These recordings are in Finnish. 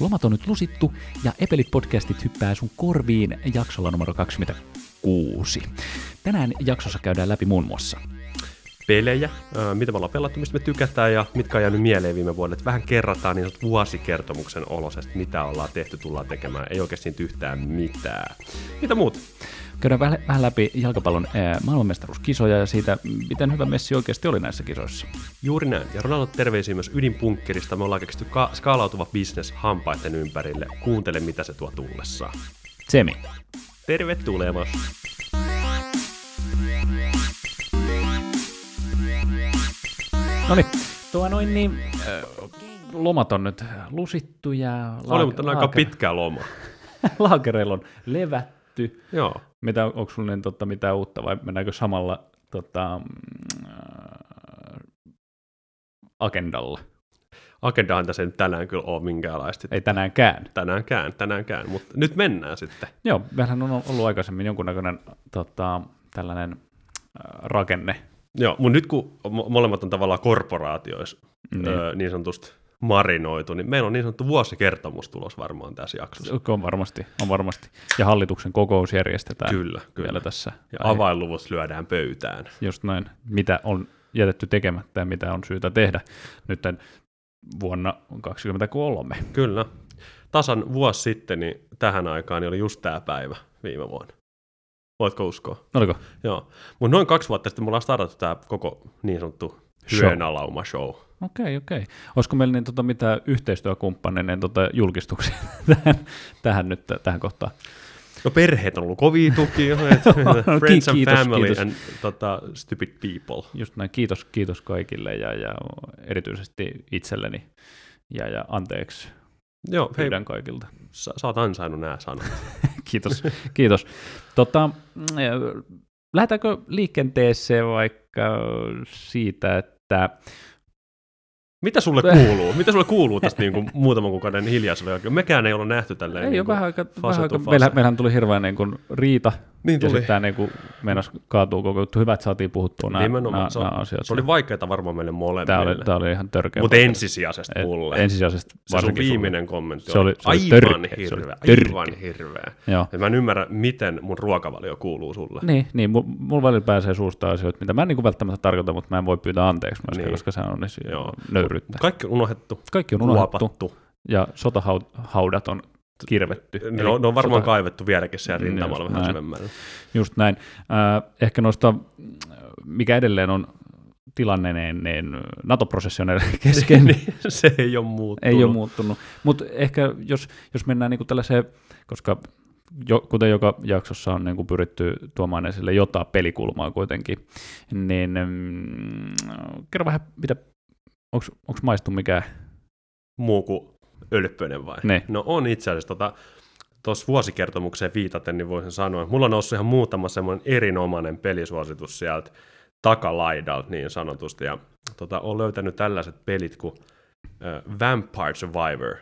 Lomat on nyt lusittu ja Epelit-podcastit hyppää sun korviin jaksolla numero 26. Tänään jaksossa käydään läpi muun muassa pelejä, mitä me ollaan pelattu, mistä me tykätään ja mitkä on jäänyt mieleen viime vuodet. Vähän kerrataan niin vuosikertomuksen olosesta, mitä ollaan tehty, tullaan tekemään. Ei oikeasti yhtään mitään. Mitä muut? Käydään vähän, vähän läpi jalkapallon ää, maailmanmestaruuskisoja ja siitä, miten hyvä Messi oikeasti oli näissä kisoissa. Juuri näin. Ja Ronaldo terveisiä myös ydinpunkkerista. Me ollaan keksitty ka- skaalautuva business hampaiden ympärille. Kuuntele, mitä se tuo tullessaan. Semi. Tervetuloa! No niin, tuo noin niin, äh, lomat on nyt lusittu ja Oli mutta aika pitkä loma. laakereilla on levätty. Joo. Mitä, onko sulla niin, totta, mitään uutta vai mennäänkö samalla tota, mm, äh, agendalla? Agendahan tässä ei tänään kyllä ole minkäänlaista. Ei tänäänkään. Tänäänkään, tänäänkään, mutta nyt mennään sitten. Joo, meillähän on ollut aikaisemmin jonkunnäköinen tota, tällainen äh, rakenne. Joo, mutta nyt kun mo- molemmat on tavallaan korporaatioissa Niin. niin, öö, niin sanotusti marinoitu, niin meillä on niin sanottu vuosikertomus tulos varmaan tässä jaksossa. On varmasti, on varmasti. Ja hallituksen kokous järjestetään Kyllä, vielä kyllä. tässä. Ja Ai- avainluvut lyödään pöytään. just näin, mitä on jätetty tekemättä ja mitä on syytä tehdä nyt vuonna 2023. Kyllä. Tasan vuosi sitten, niin tähän aikaan niin oli just tämä päivä viime vuonna. Voitko uskoa? Oliko? Joo. Mutta noin kaksi vuotta sitten mulla on startattu tämä koko niin sanottu hyönalauma show. Okei, okei. Olisiko meillä niin, tota, mitään yhteistyökumppaneiden tota, julkistuksia tähän, tähän nyt tähän kohtaan? No perheet on ollut kovia tukia, friends and Kiitos, family kiitos. and tota, stupid people. Just näin, kiitos, kiitos kaikille ja, ja erityisesti itselleni ja, ja anteeksi Joo, hei, pyydän kaikilta. sä, sä oot ansainnut nämä sanat. Kiitos, kiitos. Tota, lähdetäänkö liikenteeseen vaikka siitä, että Mitä sulle kuuluu? Mitä sulle kuuluu tästä niin kuin muutaman kuukauden hiljaisuuden jälkeen? Mekään ei olla nähty tälleen. ei niin ole vähän aika, vähän aika fase. meillähän, tuli hirveän niin kuin riita, Niin ja tuli. sitten tämä niin kuin meinas kaatuu koko juttu. Hyvä, että saatiin puhuttua nämä, nämä, se, nämä asiat. se oli vaikeaa varmaan meille molemmille. tämä, oli, tämä oli ihan törkeä. Mutta ensisijaisesti Et- mulle. Ensisijaisesti se sun varsinkin sulle. viimeinen kommentti Se oli- se oli aivan törkeä, se oli hirveä. Aivan hirveä. Joo. Ja mä en ymmärrä, miten mun ruokavalio kuuluu sulle. Niin, niin mu- mulla välillä pääsee suusta asioita, mitä mä en niin välttämättä tarkoita, mutta mä en voi pyytää anteeksi myöskään, Niin. koska se on niin Joo. Nöyryyttä. Kaikki on unohdettu. Kaikki on unohdettu Huopattu. ja sotahaudat on kirvetty. Ne on, ne on varmaan Sota- kaivettu vieläkin siellä Niin, rintamalla just vähän näin. syvemmällä. Just näin. Äh, ehkä noista, mikä edelleen on tilanne, niin, niin NATO-prosessi on kesken. Niin, se ei ole muuttunut. Ei ole muuttunut. Mutta ehkä jos, jos mennään niinku tällaiseen, koska jo, kuten joka jaksossa on niinku pyritty tuomaan esille jotain pelikulmaa kuitenkin, niin mm, kerro vähän, mitä, onko maistu mikään? Muu kuin ölppönen vai? Ne. No on itse asiassa. Tota, Tuossa vuosikertomukseen viitaten, niin voisin sanoa, että mulla on noussut ihan muutama semmoinen erinomainen pelisuositus sieltä takalaidalta niin sanotusti. Ja tota, olen löytänyt tällaiset pelit kuin äh, Vampire Survivor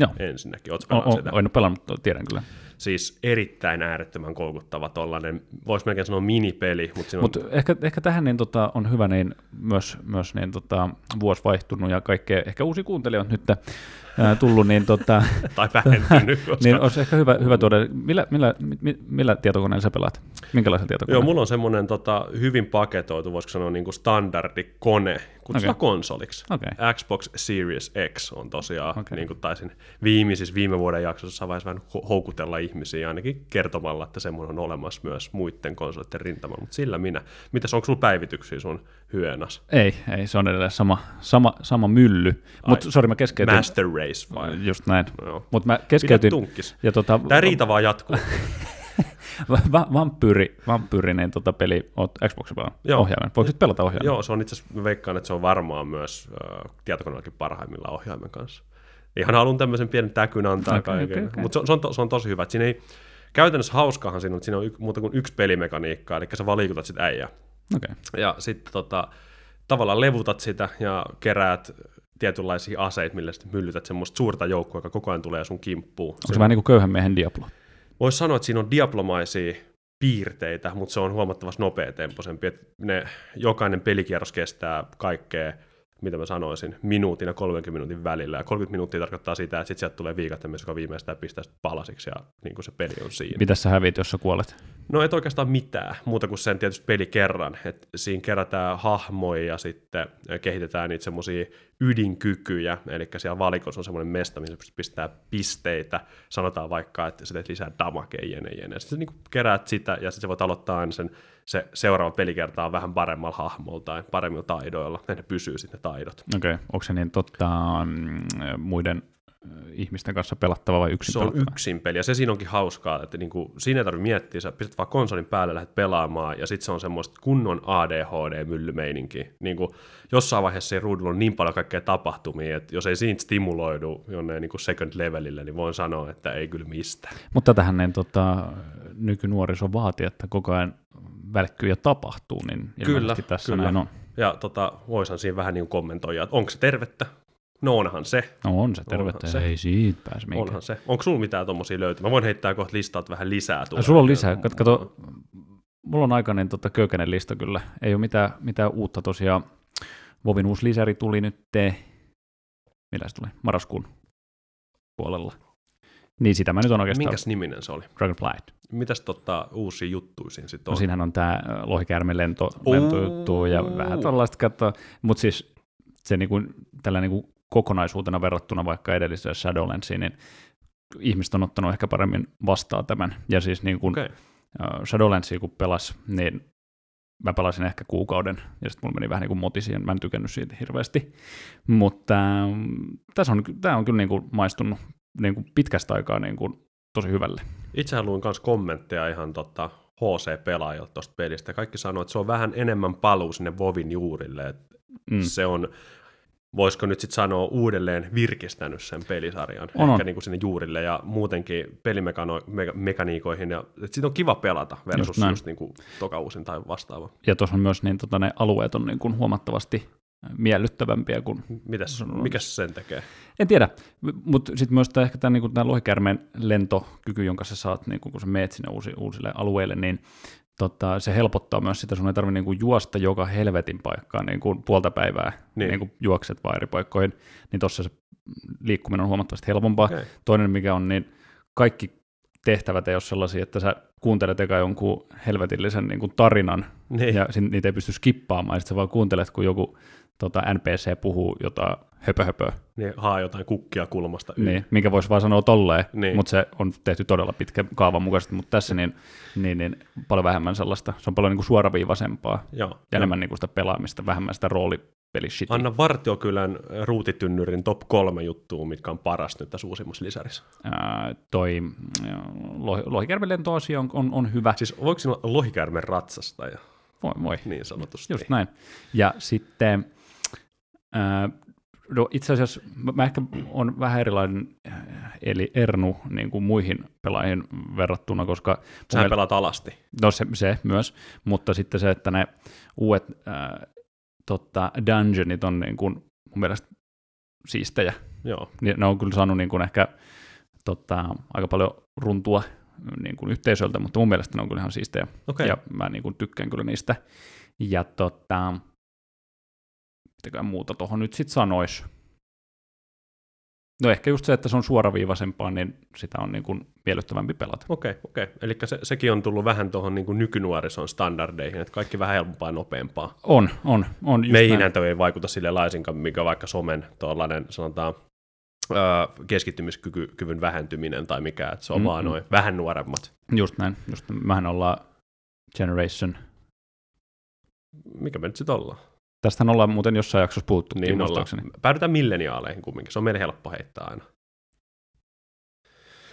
Joo, ensinnäkin. Oletko pelannut sitä? en ole pelannut, tiedän kyllä. Siis erittäin äärettömän koukuttava tollainen, voisi melkein sanoa minipeli, mutta on Mutta ehkä, ehkä tähän niin, tota, on hyvä niin, myös, myös niin, tota, vuosi vaihtunut ja kaikkea, ehkä uusi kuuntelija on nyt tullut, niin, tota, tai vähentynyt, koska... niin olisi ehkä hyvä, hyvä tuoda, millä, millä, mi, millä tietokoneella sä pelaat? Minkälaisen Joo, tietokoneen? mulla on semmoinen tota, hyvin paketoitu, voisiko sanoa niin kuin standardikone, kutsutaan okay. konsoliksi. Okei. Xbox Series X on tosiaan, okay. niin kuin taisin viimeisissä viime vuoden jaksossa vaiheessa vähän ho- houkutella ihmisiä ainakin kertomalla, että semmoinen on olemassa myös muiden konsolitten rintamalla, mutta sillä minä. Mitäs, onko sulla päivityksiä sun hyenas? Ei, ei, se on edelleen sama, sama, sama mylly. Mutta sori, mä keskeytin. Master Race vai? Just näin. Mutta mä keskeytin. Ja tota, Tämä riita vaan jatkuu. va- va- vampyyri, vampyyrinen tota peli, oot Xboxilla ohjaimen. Voiko sit pelata ohjaimen? Joo, se on itse asiassa, veikkaan, että se on varmaan myös äh, tietokoneellakin parhaimmillaan ohjaimen kanssa. Ihan haluan tämmöisen pienen täkyn antaa okay, kaiken. okei. Mutta se, on- se, on, to, se on tosi hyvä. Et Siinä ei, käytännössä hauskahan siinä on, että siinä on y, muuta kuin yksi pelimekaniikka, eli sä vaan liikutat sitä äijää. Okei. Ja sitten tota, tavallaan levutat sitä ja keräät tietynlaisia aseita, millä sitten myllytät semmoista suurta joukkoa, joka koko ajan tulee sun kimppuun. Onko se vähän niin kuin köyhän miehen Diablo? Voisi sanoa, että siinä on diaplomaisia piirteitä, mutta se on huomattavasti nopeatempoisempi. Et ne, jokainen pelikierros kestää kaikkea mitä mä sanoisin, minuutin ja 30 minuutin välillä. Ja 30 minuuttia tarkoittaa sitä, että sitten sieltä tulee viikattemies, joka viimeistään pistää palasiksi ja niin kuin se peli on siinä. Mitä sä hävit, jos sä kuolet? No et oikeastaan mitään, muuta kuin sen tietysti peli kerran. Et siinä kerätään hahmoja ja sitten kehitetään niitä semmoisia ydinkykyjä, eli siellä valikossa on semmoinen mesta, missä pystyt pistää pisteitä, sanotaan vaikka, että sä teet lisää damagea jene, jene. Sitten niin keräät sitä ja sitten sä voit aloittaa aina sen se seuraava pelikerta on vähän paremmalla hahmolla tai paremmilla taidoilla, ne pysyy sitten ne taidot. Okei, okay. onko se niin totta, mm, muiden ihmisten kanssa pelattava vai yksin Se on pelattava? yksin peli, ja se siinä onkin hauskaa, että niinku, siinä ei tarvitse miettiä, sä pistät vaan konsolin päälle, lähdet pelaamaan, ja sitten se on semmoista kunnon ADHD-myllymeininki. Niinku, jossain vaiheessa ei ruudulla on niin paljon kaikkea tapahtumia, että jos ei siinä stimuloidu jonne niinku second levelille, niin voin sanoa, että ei kyllä mistään. Mutta tähän niin, tota, nykynuoriso vaatii, että koko ajan välkkyy ja tapahtuu, niin Kyllä, tässä kyllä. näin on. Ja tota, voisin siinä vähän niin kommentoida, että onko se tervettä? No onhan se. No on se tervettä, se. ei siitä pääse mihinkään. Onhan se. Onko sulla mitään tuommoisia löytyä? Mä voin heittää kohta listat vähän lisää. Tulee. sulla on lisää. Kat- Kato, mulla on aikainen tota, köykäinen lista kyllä. Ei ole mitään, mitään uutta tosiaan. Vovin uusi lisäri tuli nyt, te... millä se tuli? Marraskuun puolella. Niin sitä mä nyt on oikeastaan. Minkäs niminen se oli? Dragonflight. Mitäs tota, uusia juttuja siinä sitten No on? siinähän on tämä lohikäärme lento, Oo. lentojuttu ja vähän tällaista katsoa. Mutta siis se niinku, tällä niinku kokonaisuutena verrattuna vaikka edelliseen Shadowlandsiin, niin ihmiset on ottanut ehkä paremmin vastaan tämän. Ja siis niin kun, okay. Shadowlandsia kun pelas, niin mä pelasin ehkä kuukauden, ja sitten mulla meni vähän niin kuin moti siihen, mä en tykännyt siitä hirveästi. Mutta ähm, tässä on, tämä on kyllä niin kuin maistunut niin kuin pitkästä aikaa niin kuin tosi hyvälle. Itsehän luin myös kommentteja ihan tota, HC-pelaajilta tuosta pelistä. Kaikki sanoo, että se on vähän enemmän paluu sinne Vovin juurille. Että Mm. Se on, voisiko nyt sitten sanoa, uudelleen virkistänyt sen pelisarjan. On, ehkä on. niin kuin sinne juurille ja muutenkin pelimekaniikoihin. Ja, että siitä on kiva pelata versus Just just, niin kuin toka uusin tai vastaava. Ja tuossa on myös niin, tota, ne alueet on niin kuin huomattavasti miellyttävämpiä kuin Mitäs, Se on- mikä sen tekee? En tiedä, mutta sitten myös tää, ehkä tämä tää lohikärmeen lentokyky, jonka sä saat, niinku, kun sä meet sinne uusi, uusille alueille, niin tota, se helpottaa myös sitä, sun ei tarvitse niinku, juosta joka helvetin paikkaan niinku, puolta päivää, Niin. niin. niinku, juokset vaan eri paikkoihin, niin tuossa se liikkuminen on huomattavasti helpompaa. Okei. Toinen mikä on, niin kaikki tehtävät ei ole sellaisia, että sä kuuntelet eka jonkun helvetillisen niin kuin tarinan, Niin. ja niitä ei pysty skippaamaan, ja sit sä vaan kuuntelet, kun joku tota, NPC puhuu jotain höpö, höpö niin haa jotain kukkia kulmasta. yli. niin, minkä voisi vaan sanoa tolleen, Niin. mutta se on tehty todella pitkä kaavan mukaisesti, mutta tässä niin, niin, niin paljon vähemmän sellaista, se on paljon niin kuin suoraviivaisempaa Joo. ja Joo. enemmän niin kuin sitä pelaamista, vähemmän sitä roolipelishitia. Anna Vartiokylän ruutitynnyrin top kolme juttua, mitkä on paras nyt tässä uusimmassa lisärissä. Ää, toi ää, lohi, lohikärmelentoasia on, on, on hyvä, Siis voiko siinä olla lohikäärmen ratsastaja, voi, voi. niin sanotusti? Just näin. Ja sitten no itse asiassa mä, ehkä on vähän erilainen äh, eli Ernu niin kuin muihin pelaajiin verrattuna, koska Sähän miel- pelaat alasti. no se, se myös, mutta sitten se, että ne uudet ää, tota, dungeonit on niin kuin, mun mielestä siistejä. Joo. Ne on kyllä saanut niin kuin ehkä tota, aika paljon runtua niin kuin yhteisöltä, mutta mun mielestä ne on kyllä ihan siistejä. Okei. Ja mä niin kuin tykkään kyllä niistä. Ja tota, mitäkään muuta tuohon nyt sitten sanois. No ehkä just se, että se on suoraviivaisempaa, niin sitä on niin kuin miellyttävämpi pelata. Okei, okei. Eli se, sekin on tullut vähän tuohon niin nykynuorison standardeihin, että kaikki vähän helpompaa ja nopeampaa. On, on, on. Just Meihin ei vaikuta sille laisinkaan, mikä vaikka somen tuollainen, sanotaan, keskittymiskyvyn vähentyminen tai mikä, että se on mm-hmm. vaan Mm-mm. noin vähän nuoremmat. Just näin. Just, mehän ollaan Generation. Mikä me nyt sitten ollaan? Tästähän ollaan muuten jossain jaksossa puhuttu, Niin, ollaan. muistaakseni. Päädytään milleniaaleihin kumminkin, se on meille helppo heittää aina.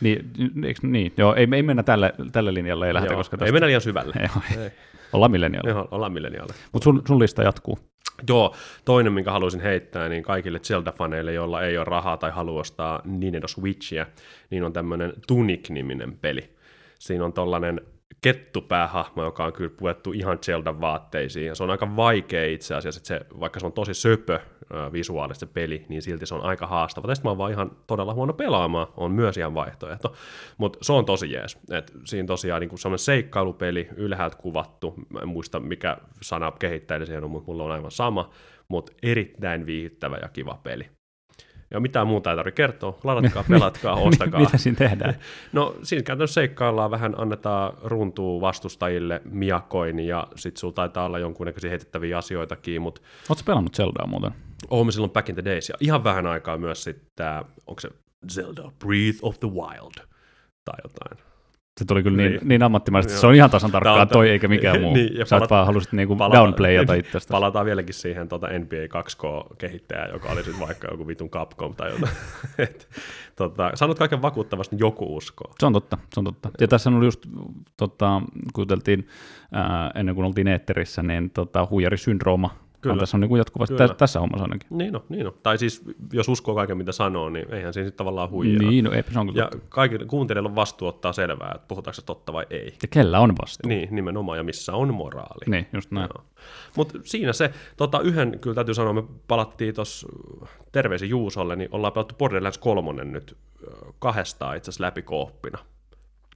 Niin, eikö, niin, joo, ei, ei mennä tälle, tälle linjalle, ei lähdetä, koska ei mennä liian syvälle. Joo, Ei. ollaan milleniaalla. Joo, ollaan milleniaaleja. Mutta sun, sun lista jatkuu. Joo, toinen, minkä haluaisin heittää, niin kaikille Zelda-faneille, joilla ei ole rahaa tai halua ostaa Nintendo Switchia, niin on tämmöinen Tunic-niminen peli. Siinä on tollainen kettupäähahmo, joka on kyllä puettu ihan Zeldan vaatteisiin, ja se on aika vaikea itse asiassa, että se, vaikka se on tosi söpö visuaalisesti peli, niin silti se on aika haastava. Tästä mä oon vaan ihan todella huono pelaamaan, on myös ihan vaihtoehto, mutta se on tosi jees. Et siinä tosiaan niin semmoinen seikkailupeli, ylhäältä kuvattu, mä en muista mikä sana kehittäjälle siihen on, mutta mulla on aivan sama, mutta erittäin viihdyttävä ja kiva peli. Ja mitään muuta ei tarvitse kertoa. Ladatkaa, pelatkaa, ostakaa. Mitä siinä tehdään? No siinä käytännössä seikkaillaan vähän, annetaan runtuu vastustajille miakoin ja sit sulla taitaa olla jonkunnäköisiä heitettäviä asioitakin, mutta... Oletko pelannut Zeldaa muuten? Olemme silloin back in the days ja ihan vähän aikaa myös sitten, onko se Zelda Breath of the Wild tai jotain. Se tuli kyllä niin, niin, niin ammattimaisesti, se on ihan tasan tarkkaan toi eikä mikään muu. Niin, ja Sä palat, vaan halusit niinku palata, downplayata itsestäsi. Palataan vieläkin siihen tuota NBA 2K-kehittäjään, joka oli sitten vaikka joku vitun Capcom tai jotain. Et, tota, sanot kaiken vakuuttavasti, joku uskoo. Se on totta, se on totta. Ja tässä oli just, tota, kuuteltiin ää, ennen kuin oltiin eetterissä, niin tota, huijarisyndrooma Kyllä. tässä on niin kuin jatkuvasti Kyllä. tässä hommassa ainakin. Niin no, niin no. Tai siis jos uskoo kaiken mitä sanoo, niin eihän siinä sitten tavallaan huijaa. Niin, no, ei, se on kyllä Ja kaikille kuuntelijoilla on vastuu ottaa selvää, että puhutaanko se totta vai ei. Ja kellä on vastuu. Niin, nimenomaan, ja missä on moraali. Niin, just näin. Mutta siinä se, tota, yhden kyllä täytyy sanoa, me palattiin tuossa terveisi Juusolle, niin ollaan pelattu Borderlands 3 nyt kahdestaan itse asiassa läpi kooppina.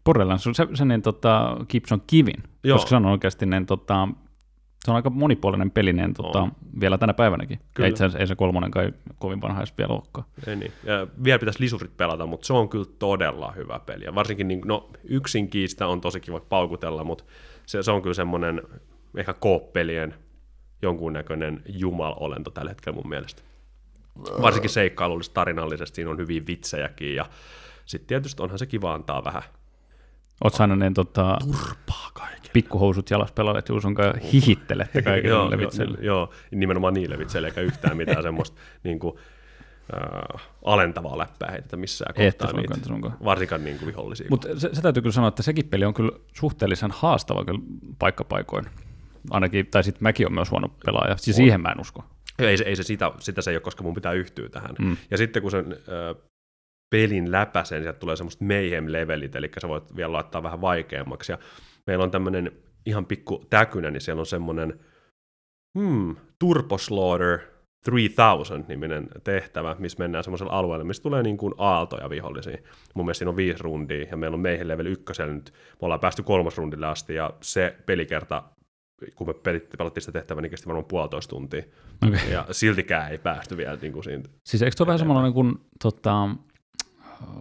Borderlands, se, se niin, tota, Gibson kivin, Joo. koska se on oikeasti niin, tota, se on aika monipuolinen pelinen tota, vielä tänä päivänäkin. Kyllä. Ja itse asiassa ei se kolmonen kai kovin vanha edes vielä olekaan. Ei niin. Ja vielä pitäisi lisurit pelata, mutta se on kyllä todella hyvä peli. Ja varsinkin niin, no, yksin kiistä on tosi kiva paukutella, mutta se, se on kyllä semmoinen ehkä kooppelien jonkunnäköinen jumalolento tällä hetkellä mun mielestä. Varsinkin seikkailullisesti, tarinallisesti, siinä on hyviä vitsejäkin ja sitten tietysti onhan se kiva antaa vähän Oletko aina ne tota, turpaa kaikille. pikkuhousut jalas pelaavat Juuson kanssa hihittelette kaikille joo, levitseille. Joo, joo, nimenomaan niille vitselle, eikä yhtään mitään semmoista niin kuin, äh, alentavaa läppää heitetä missään kohtaa sunkaan, niitä, sunkaan. varsinkaan niin kuin vihollisia. Mutta se, se, täytyy kyllä sanoa, että sekin peli on kyllä suhteellisen haastava kyllä paikkapaikoin. Ainakin, tai sitten mäkin on myös huono pelaaja, siis siihen mä en usko. Ei, ei se sitä, sitä se ei ole, koska mun pitää yhtyä tähän. Mm. Ja sitten kun sen äh, pelin läpäisen, sieltä tulee semmoista mayhem-levelit, eli sä voit vielä laittaa vähän vaikeammaksi. Ja meillä on tämmöinen ihan pikku täkynä, niin siellä on semmoinen hmm, Turbo Slaughter 3000-niminen tehtävä, missä mennään semmoiselle alueelle, missä tulee niin kuin aaltoja vihollisia. Mun mielestä siinä on viisi rundia, ja meillä on meihin level ykkösellä nyt, me ollaan päästy kolmas rundille asti, ja se pelikerta, kun me pelattiin sitä tehtävää, niin kesti varmaan puolitoista tuntia. Okay. Ja siltikään ei päästy vielä niin kuin siinä. Siis eikö tuo vähän samanlainen kuin tota,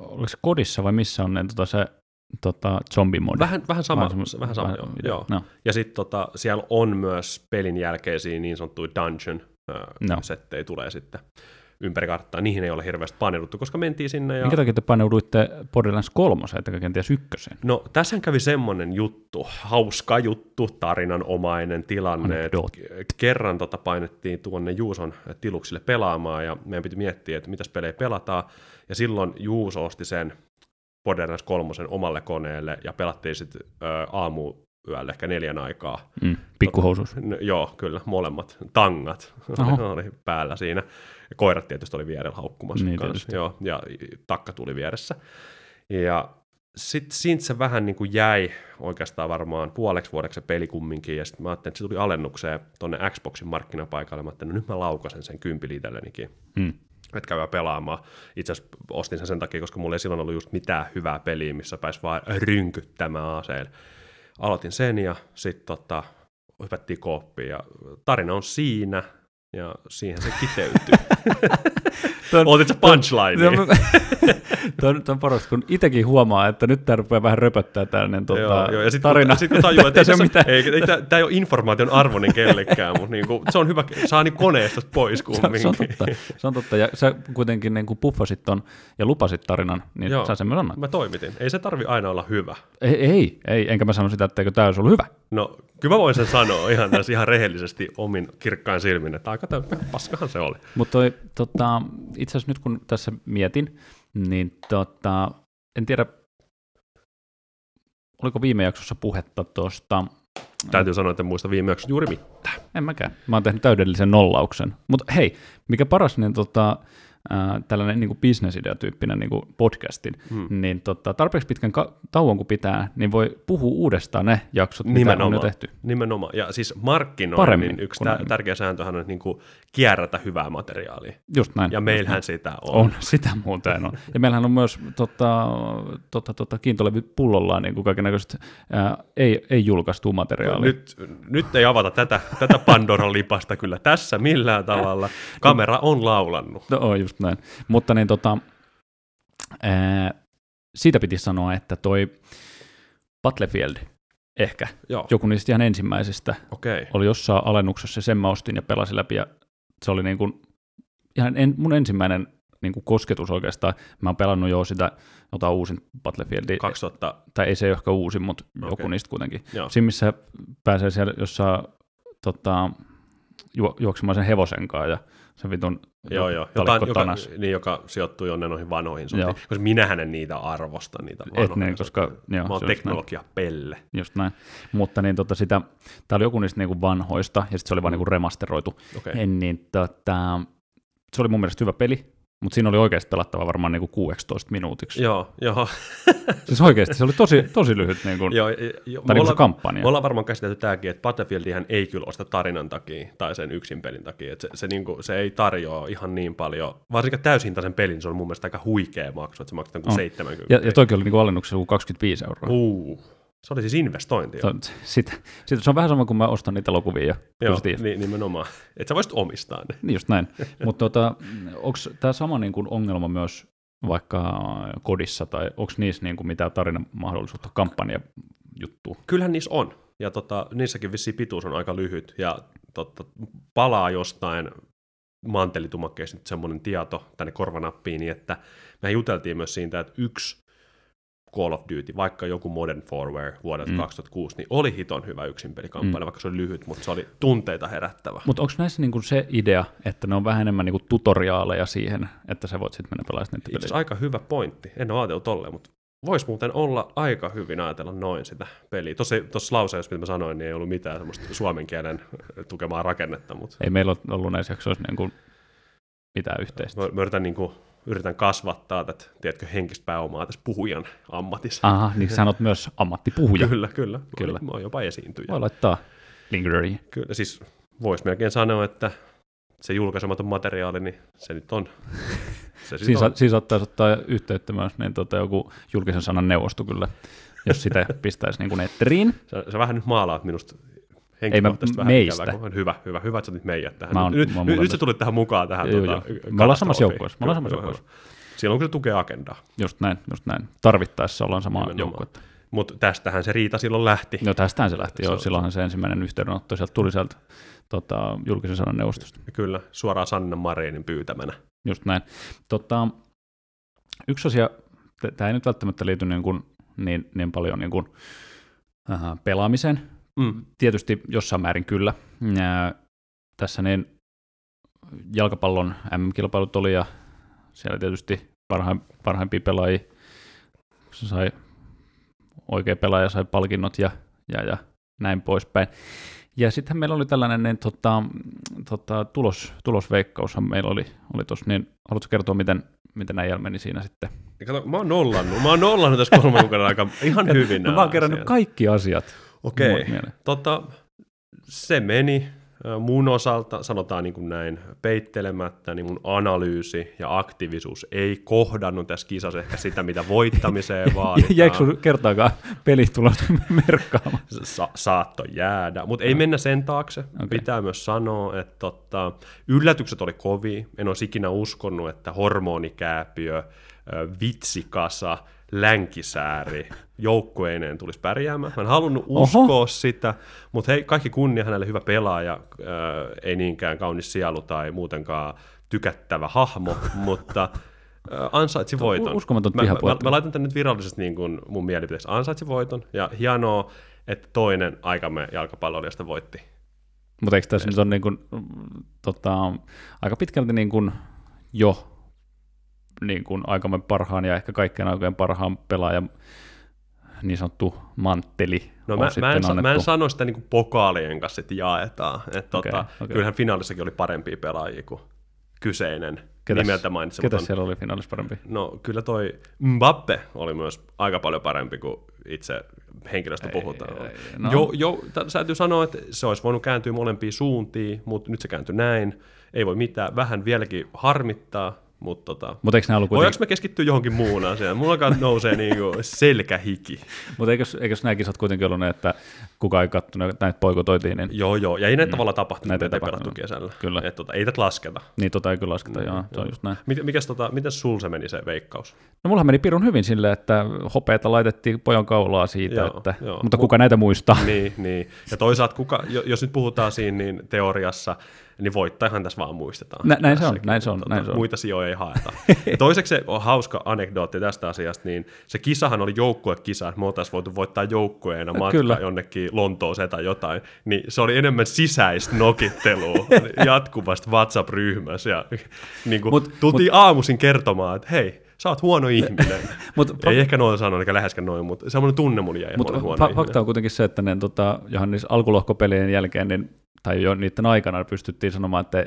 oliko se kodissa vai missä on ne, tota, se tota, zombimodi? Vähän, vähän sama, vähän, vähän sama vähän, joo. joo. No. Ja sitten tota, siellä on myös pelin jälkeisiä niin sanottuja dungeon no. settejä tulee sitten ympäri karttaa. Niihin ei ole hirveästi paneuduttu, koska mentiin sinne. Ja... Minkä takia te paneuduitte Borderlands 3, ettekä kenties ykköseen? No, tässä kävi semmoinen juttu, hauska juttu, tarinanomainen tilanne. Kerran tota painettiin tuonne Juuson tiluksille pelaamaan, ja meidän piti miettiä, että mitäs pelejä pelataan. Ja silloin Juuso osti sen Borderlands 3 omalle koneelle, ja pelattiin sitten aamu yöllä ehkä neljän aikaa. Mm, pikkuhousus. No, joo, kyllä, molemmat. Tangat oli päällä siinä. Ja koirat tietysti oli vierellä haukkumassa niin, kanssa. Joo, ja takka tuli vieressä. Ja sitten siitä se vähän niin kuin jäi oikeastaan varmaan puoleksi vuodeksi se peli kumminkin, ja sitten mä ajattelin, että se tuli alennukseen tuonne Xboxin markkinapaikalle, mä ajattelin, että no nyt mä laukasen sen kympili itsellenikin. Hmm että käydään pelaamaan. Itse asiassa ostin sen sen takia, koska mulla ei silloin ollut just mitään hyvää peliä, missä pääsi vaan rynkyttämään aseen aloitin sen ja sitten tota, hypättiin kooppiin ja tarina on siinä ja siihen se kiteytyy. Otit se punchline. Tuo on parasta, kun itsekin huomaa, että nyt tämä rupeaa vähän röpöttää tällainen tota, joo, joo. Ja sit, tarina. Sitten kun tajuu, että ei, se, ei, ei, tämä ei ole informaation arvoinen kellekään, mutta niin kuin, se on hyvä, saa niin koneesta pois kumminkin. Se, on totta, se on totta. Ja sä kuitenkin niin kuin puffasit ton ja lupasit tarinan, niin joo, sä sen myös annat. Mä toimitin. Ei se tarvi aina olla hyvä. Ei, ei, ei enkä mä sano sitä, etteikö tämä olisi ollut hyvä. No, kyllä mä voin sen sanoa ihan, tässä, ihan rehellisesti omin kirkkain silmin, että aika paskahan se oli. Mutta tota, itse asiassa nyt kun tässä mietin, niin tota, en tiedä, oliko viime jaksossa puhetta tuosta... Täytyy sanoa, että en muista viime jaksossa juuri mitään. En mäkään. Mä oon tehnyt täydellisen nollauksen. Mutta hei, mikä paras, niin tota, ää, tällainen niin bisnesidea-tyyppinen niin podcastin, hmm. niin tota, tarpeeksi pitkän ka- tauon kun pitää, niin voi puhua uudestaan ne jaksot, Nimenomaan. mitä on jo tehty. Nimenomaan. Ja siis markkinoinnin Paremmin yksi tär- tärkeä sääntöhän on niin kuin kierrätä hyvää materiaalia. Just näin. Ja meillähän sitä on. On, sitä muuten on. Ja meillähän on myös tota, tota, tota, kiintolevy pullollaan niin kuin kaikenlaiset ei, ei julkaistu materiaalia. Nyt, nyt ei avata tätä, tätä Pandoran lipasta kyllä tässä millään tavalla. Kamera on laulannut. No, on just näin. Mutta niin tota, ää, siitä piti sanoa, että toi Battlefield ehkä, Joo. joku niistä ihan ensimmäisistä, okay. oli jossain alennuksessa, sen mä ostin ja pelasin läpi, ja se oli niin kuin ihan en, mun ensimmäinen niin kuin kosketus oikeastaan. Mä oon pelannut jo sitä, jota uusin Battlefield. 2000. Tai ei se ehkä uusin, mutta okay. joku niistä kuitenkin. Joo. Siinä missä pääsee siellä jossain tota, ju, juoksemaan sen hevosen kanssa ja se vitun Joo, joo. Jotain, joka, niin, joka sijoittuu jonne noihin vanhoihin sotiin. Koska minähän en niitä arvosta, niitä vanhoja Et niin, koska, joo, Mä oon teknologia pelle. Just näin. Mutta niin, tota, sitä, tää oli joku niistä niinku vanhoista, ja sitten se oli vaan mm. niinku remasteroitu. Okay. Niin, tota, se oli mun mielestä hyvä peli, mutta siinä oli oikeasti pelattava varmaan niinku 16 minuutiksi. Joo, joo. siis oikeasti se oli tosi, tosi lyhyt niin kuin, joo, jo, tai niin kampanja. Me ollaan varmaan käsitelty tämäkin, että Battlefieldihän ei kyllä osta tarinan takia tai sen yksin pelin takia. Että se, se, niin kuin, se ei tarjoa ihan niin paljon, varsinkin täyshintaisen pelin se on mun mielestä aika huikea maksu, että se maksaa oh. 70. Ja, ja toki oli niin alennuksessa 25 euroa. Uh. Se oli siis investointi. Se on, sit, sit, se on vähän sama kuin mä ostan niitä elokuvia jo. Joo, niin, nimenomaan. Että sä voisit omistaa ne. Niin just näin. Mutta tota, onko tämä sama niin kuin ongelma myös vaikka kodissa, tai onko niissä niin kuin mitään tarinan mahdollisuutta, kampanja juttu? Kyllähän niissä on. Ja tota, niissäkin vissiin pituus on aika lyhyt. Ja tota, palaa jostain mantelitumakkeesta nyt semmoinen tieto tänne korvanappiin, niin että me juteltiin myös siitä, että yksi Call of Duty, vaikka joku Modern Warfare vuodelta mm. 2006, niin oli hiton hyvä yksinpelikampanja, mm. vaikka se oli lyhyt, mutta se oli tunteita herättävä. Mutta onko näissä niinku se idea, että ne on vähän enemmän niinku tutoriaaleja siihen, että sä voit sitten mennä pelaamaan niitä peliä? aika hyvä pointti. En ole ajatellut tolleen, mutta voisi muuten olla aika hyvin ajatella noin sitä peliä. Tuossa lauseessa, mitä mä sanoin, niin ei ollut mitään semmoista suomen kielen tukemaa rakennetta. Mutta... Ei meillä ole ollut näissä jaksoissa niin kuin mitään yhteistä. Mä, mä yritän niin kuin yritän kasvattaa tätä, tiedätkö, henkistä pääomaa tässä puhujan ammatissa. Aha, niin sä oot myös ammattipuhuja. kyllä, kyllä. kyllä. Mä oon jopa esiintyjä. Voi laittaa lingerie. Kyllä, siis voisi melkein sanoa, että se julkaisematon materiaali, niin se nyt on. Se siis, on. siis saattaisi ottaa yhteyttä myös niin tota, joku julkisen sanan neuvosto kyllä, jos sitä pistäisi niin kuin netteriin. Sä, sä vähän nyt maalaat minusta henkilökohtaisesti vähän meistä. Ikävää, hyvä, hyvä, hyvä, että sä nyt meidät tähän. Mä on, nyt, mä nyt, nyt sä tulit tähän mukaan tähän. Joo, tuota, joo. Me ollaan samassa joukkueessa. Me ollaan samassa joukkueessa. Silloin kun se tukee agendaa. Just näin, just näin. Tarvittaessa ollaan sama joukkue. Mutta tästähän se riita silloin lähti. No tästähän se lähti, joo. Silloinhan se ensimmäinen yhteydenotto sieltä tuli sieltä tota, julkisen sanan neuvostosta. Kyllä, suoraan Sanna Marinin pyytämänä. Just näin. Tota, yksi asia, tämä ei nyt välttämättä liity niin, kuin, niin, niin paljon niin kuin, äh, pelaamiseen, Mm. Tietysti jossain määrin kyllä. Ja tässä niin jalkapallon M-kilpailut oli ja siellä tietysti parhaim, parhaimpia pelaajia se sai oikea pelaaja sai palkinnot ja, ja, ja näin poispäin. Ja sitten meillä oli tällainen niin, tota, tota, tulos, tulosveikkaushan meillä oli, oli tuossa, niin haluatko kertoa, miten, miten näin meni siinä sitten? Kato, mä oon nollannut, mä oon nollannut tässä kolmen kuukauden aika ihan hyvin Mä oon kerännyt kaikki asiat. Okei, tota, se meni mun osalta, sanotaan niin kuin näin peittelemättä, niin mun analyysi ja aktiivisuus ei kohdannut tässä kisassa ehkä sitä, mitä voittamiseen vaaditaan. Jäikö sun kertaakaan pelit tulosta merkkaamaan? Sa- saatto jäädä, mutta ei mennä sen taakse. Okay. Pitää myös sanoa, että totta, yllätykset oli kovia. En olisi ikinä uskonut, että hormonikääpiö, vitsikasa, länkisääri joukkueineen tulisi pärjäämään. Mä en halunnut uskoa Oho. sitä, mutta hei, kaikki kunnia hänelle hyvä pelaaja, äh, ei niinkään kaunis sielu tai muutenkaan tykättävä hahmo, mutta äh, ansaitsi voiton. Uskomaton mä, mä, mä, mä laitan tänne nyt virallisesti niin kuin mun mielipiteeksi. Ansaitsi voiton, ja hienoa, että toinen aikamme jalkapalloilijasta voitti. Mutta eikö tässä nyt on niin kuin, tota, aika pitkälti niin kuin jo niin kuin aikamme parhaan ja ehkä kaikkien aikojen parhaan pelaajan niin sanottu mantteli No mä, mä, en, mä en sano sitä niin pokaalien kanssa, että jaetaan. Et okay, tota, okay. Kyllähän finaalissakin oli parempia pelaajia kuin kyseinen Ketäs- nimeltä Ketä mainitsematon. siellä oli finaalissa parempi? No kyllä toi Mbappe oli myös aika paljon parempi kuin itse henkilöstä puhutaan. ei, no. no. Jo, jo, tä- täytyy sanoa, että se olisi voinut kääntyä molempiin suuntiin, mutta nyt se kääntyi näin. Ei voi mitään, vähän vieläkin harmittaa, mutta tota, Mutta eikö voidaanko kuitenkin, me keskittyä johonkin muun asiaan? Mulla alkaa nousee niinku selkähiki. mutta eikös, eikös nämä kisat kuitenkin ollut ne, että kuka ei kattonut, näitä poikotoitiin, niin, Joo, joo, ja ei näitä tavalla tapahtunut, Näitä ei pelattu kesällä. Kyllä. Et, tota, ei tätä lasketa. niin tota ei kyllä lasketa, joo, se on just näin. Mik, mikäs, tota, miten sul se meni se veikkaus? No mulla meni pirun hyvin silleen, että hopeeta laitettiin pojan kaulaa siitä, Joo, että, joo. mutta kuka näitä muistaa? niin, niin. Ja toisaalta, kuka, jo- jos nyt puhutaan siinä niin teoriassa, niin voittajahan tässä vaan muistetaan. Nä- näin se on, näin se on, näin se on. Muita sijoja ei haeta. toiseksi se on hauska anekdootti tästä asiasta, niin se kisahan oli joukkuekisa, että me oltaisiin voitu voittaa joukkueena matka Kyllä. jonnekin Lontooseen tai jotain, niin se oli enemmän sisäistä nokittelua jatkuvasti WhatsApp-ryhmässä. Ja, niin kuin, Mut- tultiin aamuisin kertomaan, että hei, sä oot huono ihminen. Mut ei ehkä noin sanoa, eikä läheskään noin, mutta semmoinen tunne mun jäi, huono fa- ihminen. fakta on kuitenkin se, että ne, tota, johon niissä alkulohkopelien jälkeen, niin, tai jo niiden aikana pystyttiin sanomaan, että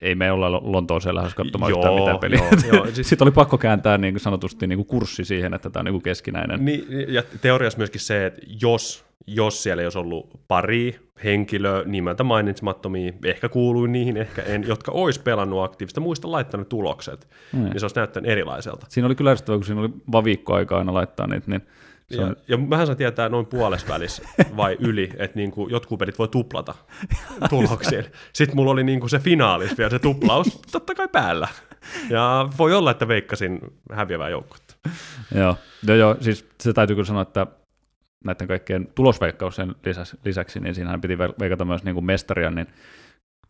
ei me olla Lontooseen lähes katsomaan Joo, yhtään mitään peliä. joo, joo, siis- Sitten oli pakko kääntää niin kuin sanotusti niin kuin kurssi siihen, että tämä on niin kuin keskinäinen. Niin, ja teoriassa myöskin se, että jos, jos siellä ei olisi ollut pari henkilöä nimeltä mainitsemattomia, ehkä kuuluin niihin, ehkä en, jotka olisi pelannut aktiivista, muista laittanut tulokset, Mm. niin se olisi näyttänyt erilaiselta. Siinä oli kyllä ärsyttävää, kun siinä oli vaan viikko aikaa aina laittaa niitä, niin se Ja, on, ja mähän saan tietää noin puolessa välissä vai yli, että niinku jotkut pelit voi tuplata tuloksien. Sitten mulla oli niinku se finaalis vielä se tuplaus, totta kai päällä. Ja voi olla, että veikkasin häviävää joukkuetta. joo. joo, joo, siis se täytyy kyllä sanoa, että näiden kaikkien tulosveikkausten lisäksi, lisäksi niin siinähän piti ve- veikata myös niin kuin mestaria, niin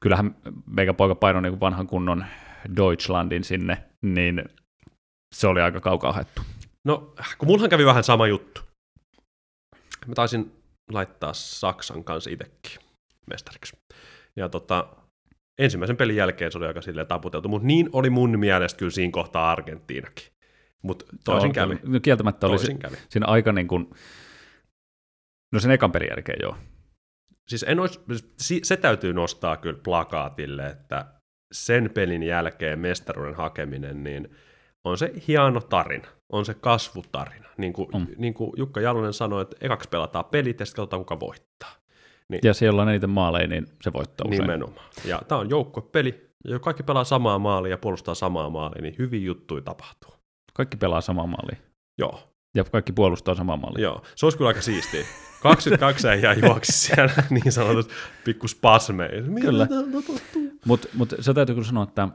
kyllähän meikä poika painoi niin kuin vanhan kunnon Deutschlandin sinne, niin se oli aika kaukaa haettu. No, kun mullahan kävi vähän sama juttu. Mä taisin laittaa Saksan kanssa itsekin mestariksi. Ja tota, ensimmäisen pelin jälkeen se oli aika silleen taputeltu, mutta niin oli mun mielestä kyllä siinä kohtaa Argentiinakin. Mutta toisin Joo, kävi. No, kieltämättä oli Toisin si- kävi. siinä aika niin kuin, no sen ekan pelin jälkeen joo. Siis en ois, si- se täytyy nostaa kyllä plakaatille, että sen pelin jälkeen mestaruuden hakeminen, niin on se hieno tarina, on se kasvutarina. Niin kuin, On. niin kuin Jukka Jalonen sanoi, että ekaksi pelataan pelit ja sitten katsotaan, kuka voittaa. Ja siellä on eniten maaleja, niin se voittaa usein. Nimenomaan. Ja tämä on joukkuepeli, ja kaikki pelaa samaa maalia ja puolustaa samaa maalia, niin hyviä juttuja tapahtuu. Kaikki pelaa samaa maalia. Joo, Ja kaikki puolustaa samaa maalia. joo. Se olisi kyllä aika siistiä. 22 äijää juoksi siellä niin sanotut pikku spasmeja. Kyllä. Mutta mut se täytyy kyllä sanoa, että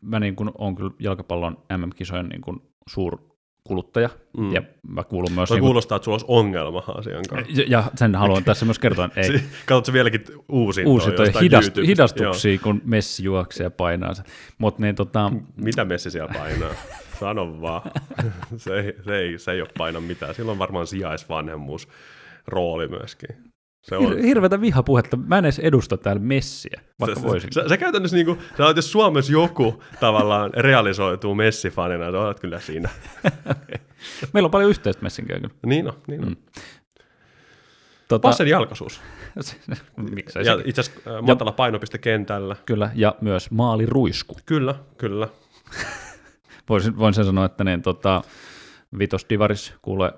mä niin kun on kyllä jalkapallon MM-kisojen niin kun suurkuluttaja, Mm. ja mä kuulun myös... Toi Niin kun, kuulostaa, että sulla olisi ongelma asian kanssa. ja, ja sen haluan tässä myös kertoa, ei, Si- Katsotko vieläkin uusin uusi toi hidast, hidastuksia, kun Messi juoksee ja painaa sen. Mutta niin tota, Joo. Mitä Messi siellä painaa? Sano vaan. se, ei, se, ei, se ei ole paina mitään. Sillä on varmaan sijaisvanhemmuus rooli myöskin. Se on. hir- hirveätä vihapuhetta. Mä en edes edusta täällä Messiä, vaikka Sä, voisin. sä, sä käytännössä niinku, sä oot, jos Suomessa joku tavallaan realisoituu Messi-fanina, sä olet kyllä siinä. Meillä on paljon yhteistä Messin kyllä. Niin on, niin on. Mm. Tota, Passen jalkaisuus. Miksei Ja itse asiassa äh, matala painopiste kentällä. Kyllä, ja myös maaliruisku. Kyllä, kyllä. Voisin, voin sen sanoa, että niin, tota, Vitos Divaris kuulee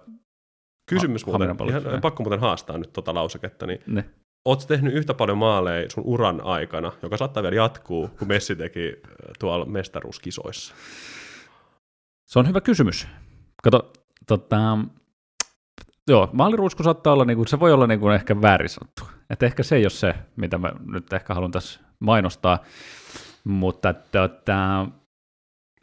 Kysymys Ha- muuten, ihan, pakko muuten haastaa nyt tota lauseketta, niin ne. Oletko tehnyt yhtä paljon maaleja sun uran aikana, joka saattaa vielä jatkuu, kun Messi teki äh, tuolla mestaruuskisoissa? Se on hyvä kysymys. Kato, tota, joo, maaliruisku saattaa olla, niinku, se voi olla niinku ehkä väärin sanottu. Et ehkä se ei ole se, mitä mä nyt ehkä haluan tässä mainostaa. Mutta tota,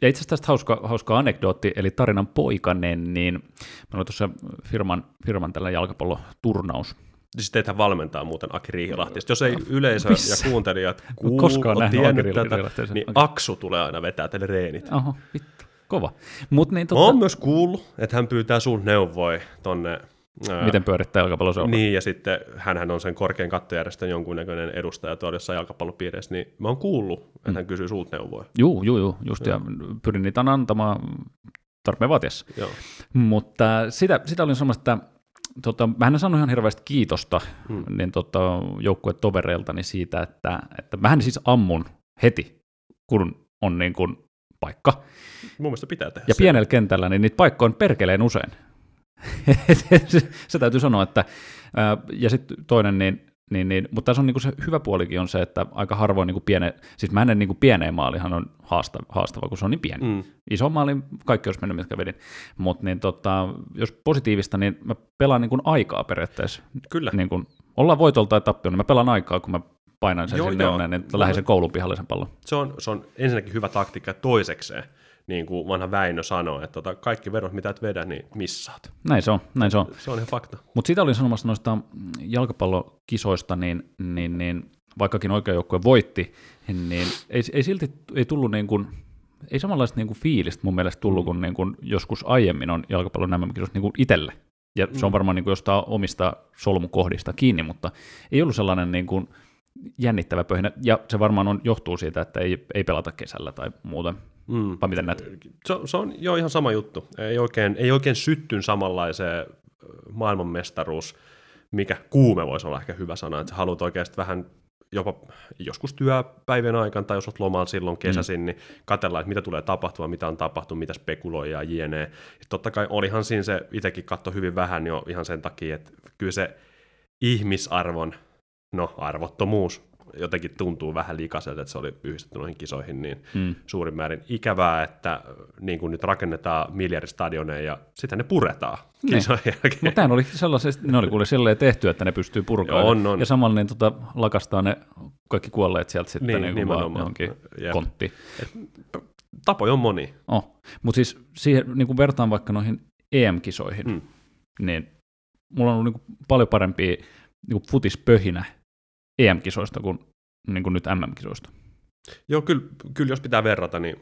ja itse asiassa tästä hauska, hauska anekdootti, eli tarinan poikanen, niin mä olin tuossa firman, firman tällä jalkapalloturnaus. Siis teitä valmentaa muuten Aki Riihilahti. Jos ei yleisö Missä? ja kuuntelijat Mä oon koskaan nähnyt tiennyt Aki tätä, niin. Aksu tulee aina vetää teille reenit. Oho, vittu, kova. Mut niin, Mä tota, oon myös kuullut, että hän pyytää sun neuvoja tonne... ää, miten pyörittää jalkapalloseuraa? Niin, ja sitten hän on sen korkean kattojärjestön jonkunnäköinen edustaja tuolla jossain jalkapallopiireissä, niin mä oon kuullut, että hän kysyy sulta neuvoja. Juu, juu, juu, just, ja pyrin niitä antamaan tarpeen vaatiessa. Joo. Mutta sitä, sitä olin sanonut, että tota, mä en sanonut ihan hirveästi kiitosta Hmm. niin tota, joukkuetovereiltani siitä, että, että mähän siis ammun heti, kun on niin kuin paikka. Mun mielestä pitää tehdä Ja se. pienellä kentällä, niin niitä paikkoja on perkeleen usein. Se, täytyy sanoa, että ja sitten toinen, niin, niin, niin, mutta tässä on niinku se hyvä puolikin on se, että aika harvoin niinku piene, siis mä en niinku pieneen maalihan on haastava, haastava, kun se on niin pieni. Mm. Iso maali kaikki olisi mennyt, mitkä vedin. Mutta niin tota, jos positiivista, niin mä pelaan niin kuin aikaa periaatteessa. Kyllä. Niin kuin, ollaan voitolla tai tappio, niin mä pelaan aikaa, kun mä painan sen Joo, sinne joo. onneen, niin lähden sen koulun pihalle sen pallon. Se on, se on ensinnäkin hyvä taktiikka toisekseen, niin kuin vanha Väinö sanoi, että tota, kaikki vedot, mitä et vedä, niin missaat. Näin se on, näin se on. Se on ihan fakta. Mutta siitä olin sanomassa noista jalkapallokisoista, niin, niin, niin vaikkakin oikea joukkue voitti, niin ei, ei silti ei tullut niin kuin, ei samanlaista niin kuin fiilistä mun mielestä tullut, kun niin kuin joskus aiemmin on jalkapallon nämä kisoista niin kuin itselle. Ja se on Mm. varmaan niin kuin jostain omista solmukohdista kiinni, mutta ei ollut sellainen niin kuin jännittävä pöhinä. Ja se varmaan on, johtuu siitä, että ei, ei pelata kesällä tai muuten. Mm. Vai miten näet? Se, se on jo ihan sama juttu. Ei oikein, ei oikein syttyn samanlaiseen maailmanmestaruus, mikä kuume voisi olla ehkä hyvä sana, että sä haluat oikeasti vähän jopa joskus työpäivän aikana tai jos olet lomalla silloin kesäisin, mm. niin katsellaan, että mitä tulee tapahtumaan, mitä on tapahtunut, mitä spekuloijaa jne. Ja totta kai olihan siinä se, itsekin katso hyvin vähän jo ihan sen takia, että kyllä se ihmisarvon, no arvottomuus, jotenkin tuntuu vähän likaiselta, että se oli yhdistetty noihin kisoihin, niin Mm. suurin määrin ikävää, että niin kuin nyt rakennetaan miljardistadioneja ja sitten ne puretaan Niin. kisojen jälkeen. Mutta oli sellaisesti, ne oli kuule silleen tehty, että ne pystyy purkamaan. Joo, on, on. Ja samalla niin tota, lakastaa ne kaikki kuolleet sieltä sitten Niin, niin, niin vaan johonkin Jep. konttiin. Tapoja on moni. Oh. Mutta siis siihen, niin kuin vertaan vaikka noihin EM-kisoihin, mm. niin mulla on ollut niin kuin paljon parempia niin kuin futispöhinä EM-kisoista kuin, niin kuin nyt MM-kisoista. Joo, kyllä, kyllä jos pitää verrata, niin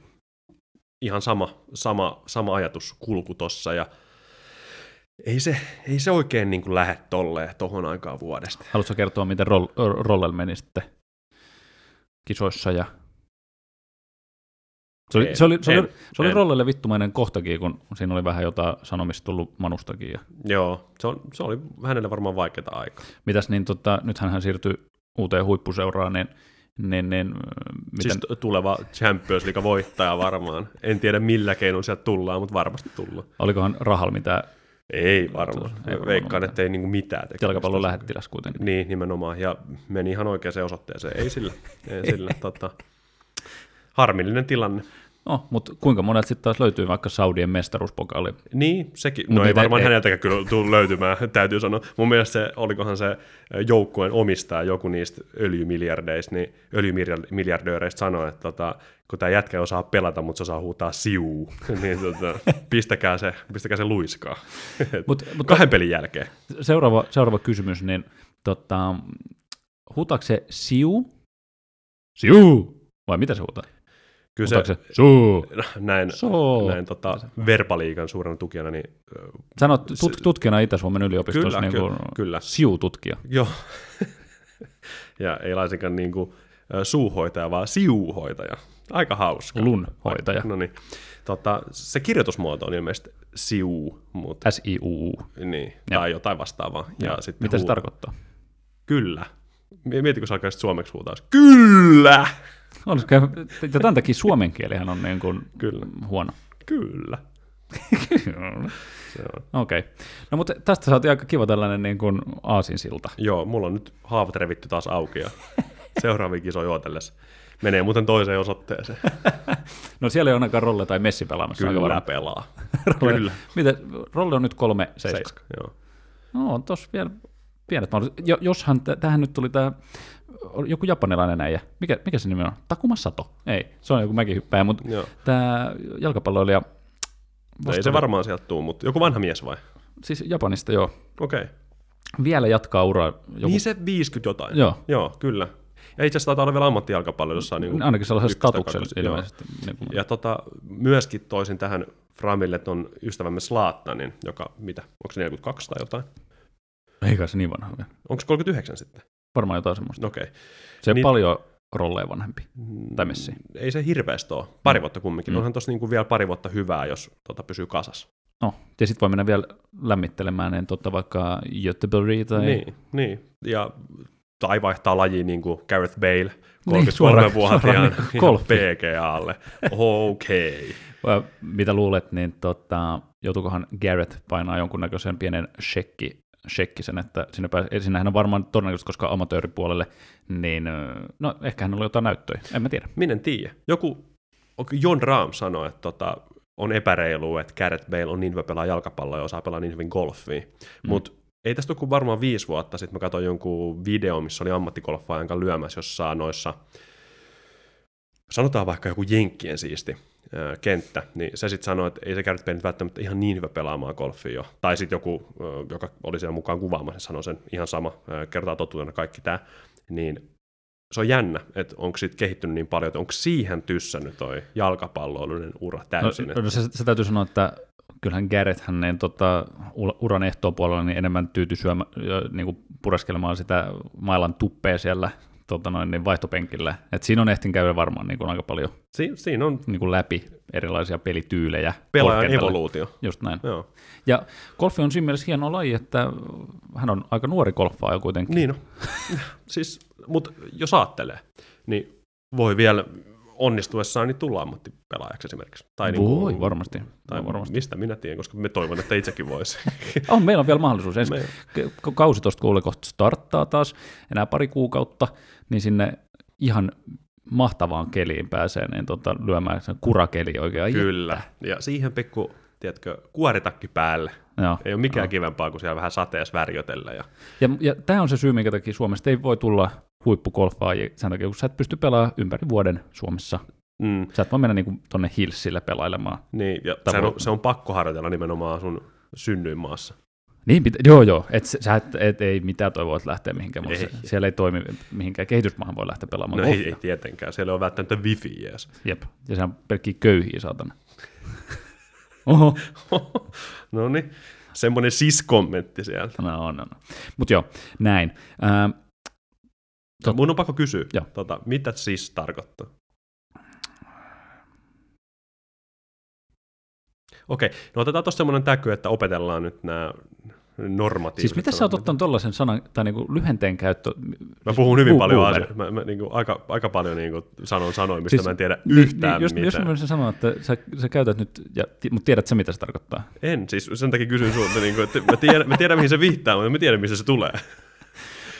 ihan sama, sama, sama ajatuskulku tossa ja ei se, ei se oikein niin kuin lähde tolleen tohon aikaan vuodesta. Haluatko kertoa, miten roll, Rollel meni sitten kisoissa? Ja... Se oli, En, se oli, se oli, en, se oli en. Rollelle vittumainen kohtakin, kun siinä oli vähän jotain sanomista tullut Manustakin. Ja... Joo, se, on, se oli hänelle varmaan vaikeaa aikaa. Mitäs niin, tota, nythän hän siirtyi uuteen huippuseuraan, niin, niin, niin miten, Siis tuleva Champions League voittaja varmaan. En tiedä millä keinoin sieltä tullaan, mutta varmasti tullaan. olikohan rahalla mitään Ei varmaan. Ei varmaan Veikkaan, että ei niinku mitään tekemistä. jalkapallon lähettiläs kuitenkin. Niin, nimenomaan. Ja meni ihan oikeaan osoitteeseen. Ei sillä. Ei sillä. tota, harmillinen tilanne. No, mutta kuinka monet sitten taas löytyy vaikka Saudien mestaruuspokaali? Niin, sekin. Mut No ei varmaan ei- häneltäkään kyllä tule löytymään, täytyy sanoa. Mun mielestä se, olikohan se joukkueen omistaja, joku niistä öljymiljardeista, niin öljymiljardööreistä sanoi, että tota, kun tämä jätkä ei osaa pelata, mutta se osaa huutaa siuu, niin tota, pistäkää, se, pistäkää se luiskaa. Mut, mut Kahden pelin jälkeen. seuraava, seuraava kysymys, niin tota, huutaako se siu? Siu! Vai mitä se huutaa? Kyllä se, se suu? näin, Soo. näin tota, verbaliikan suurena tukijana, niin Sanot tut, tutkijana Itä-Suomen yliopistossa Kyllä, niin kuin ky- kyllä. siu-tutkija. Joo. ja ei laisinkaan niin kuin, suuhoitaja, vaan siuhoitaja. Aika hauska. Lunhoitaja. No niin. Tota, se kirjoitusmuoto on ilmeisesti siu, mutta S-I-U-U. niin, Joo. tai jotain vastaavaa. Ja Joo. sitten Mitä se huu- tarkoittaa? Kyllä. Mieti, kun sä alkaisit suomeksi huutaa. Kyllä! Olisiko, ja tämän takia suomen kielihän on niin kuin Kyllä. huono. Kyllä. Se on. Okei. Okay. No mutta tästä saatiin aika kiva tällainen niin kuin aasinsilta. Joo, mulla on nyt haavat revitty taas auki ja seuraaviin kisoihin odotellessa. Menee muuten toiseen osoitteeseen. No siellä ei ole ainakaan Rolle tai Messi pelaamassa. aika Kyllä varmaan. pelaa. Rolle, Kyllä. Miten, Rolle on nyt kolme seiska. Seiska, joo. No on tossa vielä pienet mahdollisuudet. Jo, joshan, tähän nyt tuli tämä joku japanilainen äijä. Mikä, mikä se nimi on? Takuma Sato. Ei, se on joku mäkihyppäjä, mutta tämä jalkapalloilija, No ei se varmaan sieltä tuu, mutta joku vanha mies vai? siis Japanista joo, Okei. Okay. vielä jatkaa uraa. Joku, Niin se 50 jotain. Joo. Joo, kyllä. Ja itse asiassa taitaa olla vielä ammattijalkapallo, jossa on niin ainakin kakkosta, joo. ilmeisesti. Niin kuin, Ja tota, myöskin toisin tähän Framille ton ystävämme Slaattanin, joka, mitä, onko se 42 tai jotain? Eikä se niin vanha ole. Onko se 39 sitten? Varmaan jotain semmoista. Okei. Se on niin- paljon rolleja vanhempi. Okay. Tai Messi. Ei se hirveästi ole. Pari vuotta kumminkin. Mm. Mm. Onhan tossa niinku vielä pari vuotta hyvää, jos tota, pysyy kasas. No, ja sitten voi mennä vielä lämmittelemään niin totta vaikka Göteborgia tai... Niin, niin. Ja tai vaihtaa lajiin niin kuin Gareth Bale, Niin, suoraan- 33-vuotiaan suoraan niin golfi. PGAlle. Okei. Okay. Mitä luulet, niin tota, joutuukohan Garrett painaa jonkunnäköisen pienen shekki, shekkisen, että sinne pääs, ei, sinnehän on varmaan todennäköisesti, koska amatööripuolelle, niin no ehkä hänellä on jotain näyttöjä, en mä tiedä. Minä en tiedä. Joku, John Rahm sanoi, että tota, on epäreilu, että Gareth Bale on niin hyvä pelaa jalkapalloa ja osaa pelaa niin hyvin golfia. Mm. Mutta ei tästä ole kuin varmaan viisi vuotta sitten mä katsoin jonkun video, missä oli ammattigolfaajan kanssa lyömässä jossain noissa, sanotaan vaikka joku Jenkkien siisti kenttä, niin se sitten sanoi, että ei se Bale nyt välttämättä ihan niin hyvä pelaamaan golfia jo. Tai sitten joku, joka oli siellä mukaan kuvaamassa, sanoi sen ihan sama, kertaa totuutena kaikki tämä, niin se on jännä, että onko siitä kehittynyt niin paljon, että onko siihen tyssännyt toi jalkapalloiluinen ura täysin. No, no se, se, täytyy sanoa, että kyllähän Garrett hänen tota, ura- uran ehtoopuolella niin enemmän tyytyi syömä, niin kuin pureskelemaan sitä mailan tuppea siellä tota noin, niin vaihtopenkillä. Et siinä on ehtin käydä varmaan niin kuin aika paljon Si- siinä on niin kuin läpi erilaisia pelityylejä. pelaajan evoluutio. Just näin. Joo. Ja golfi on siinä mielessä hieno laji, että hän on aika nuori golfaaja kuitenkin. Niin on. siis, mutta jos ajattelee, niin voi vielä onnistuessaan niin tulla ammattipelaajaksi esimerkiksi. Tai niinku- Voi, varmasti. Tai Voi varmasti. mistä minä tiedän, koska me toivon, että itsekin voisi. On, meillä on vielä mahdollisuus. Ensi Me- kausi tuosta kuulee kohta starttaa taas, enää pari kuukautta, niin sinne ihan mahtavaan keliin pääsee niin tota, lyömään sen kurakeli oikein. Kyllä. Ja siihen pikku, tiedätkö, kuoritakki päälle. Joo. Ei ole mikään kivempaa kuin siellä vähän sateessa värjötellä. Ja... Ja, ja tämä on se syy, minkä takia Suomesta ei voi tulla huippugolfaajia sen takia, kun sä et pysty pelaamaan ympäri vuoden Suomessa. Mm, Sä et voi mennä niinku tonne Hillsille pelailemaan. niin, ja voi- on, se on pakko harjoitella nimenomaan sun synnyinmaassa. Niin, pitä, joo joo, et, sä- et, et, ei mitään toivoa, että lähtee mihinkään, mutta Ei. se, siellä ei toimi mihinkään kehitysmaahan voi lähteä pelaamaan No ei, golfia. ei tietenkään, siellä on välttämättä wifi jees. Jep, ja se on pelkkiä köyhiä, saatana. Oho, no niin, semmoinen sis-kommentti sieltä. no on, on. Mutta joo, näin. Ähm, Tot... Mun on pakko kysyä, Joo. tota, mitä sis tarkoittaa? Okei, no otetaan tuossa semmoinen täky, että opetellaan nyt nämä normatiiviset. siis mitä sä oot ottanut tollaisen sanan, tai niinku lyhenteen käyttö? Mä puhun hyvin Bu- paljon boomer. asioista. Mä, mä niin kuin, aika, aika paljon niin kuin, sanon sanoin, mistä Siis- siis, mä en tiedä Niin, yhtään niin, jos, mitään. jos mä voisin sanoa, että sä, sä käytät nyt, ja, mutta tiedät sä mitä se tarkoittaa? En, siis sen takia kysyn sulta, niin kuin, että mä tiedän, mä tiedän, mihin se viittaa, mutta mä tiedän, missä se tulee.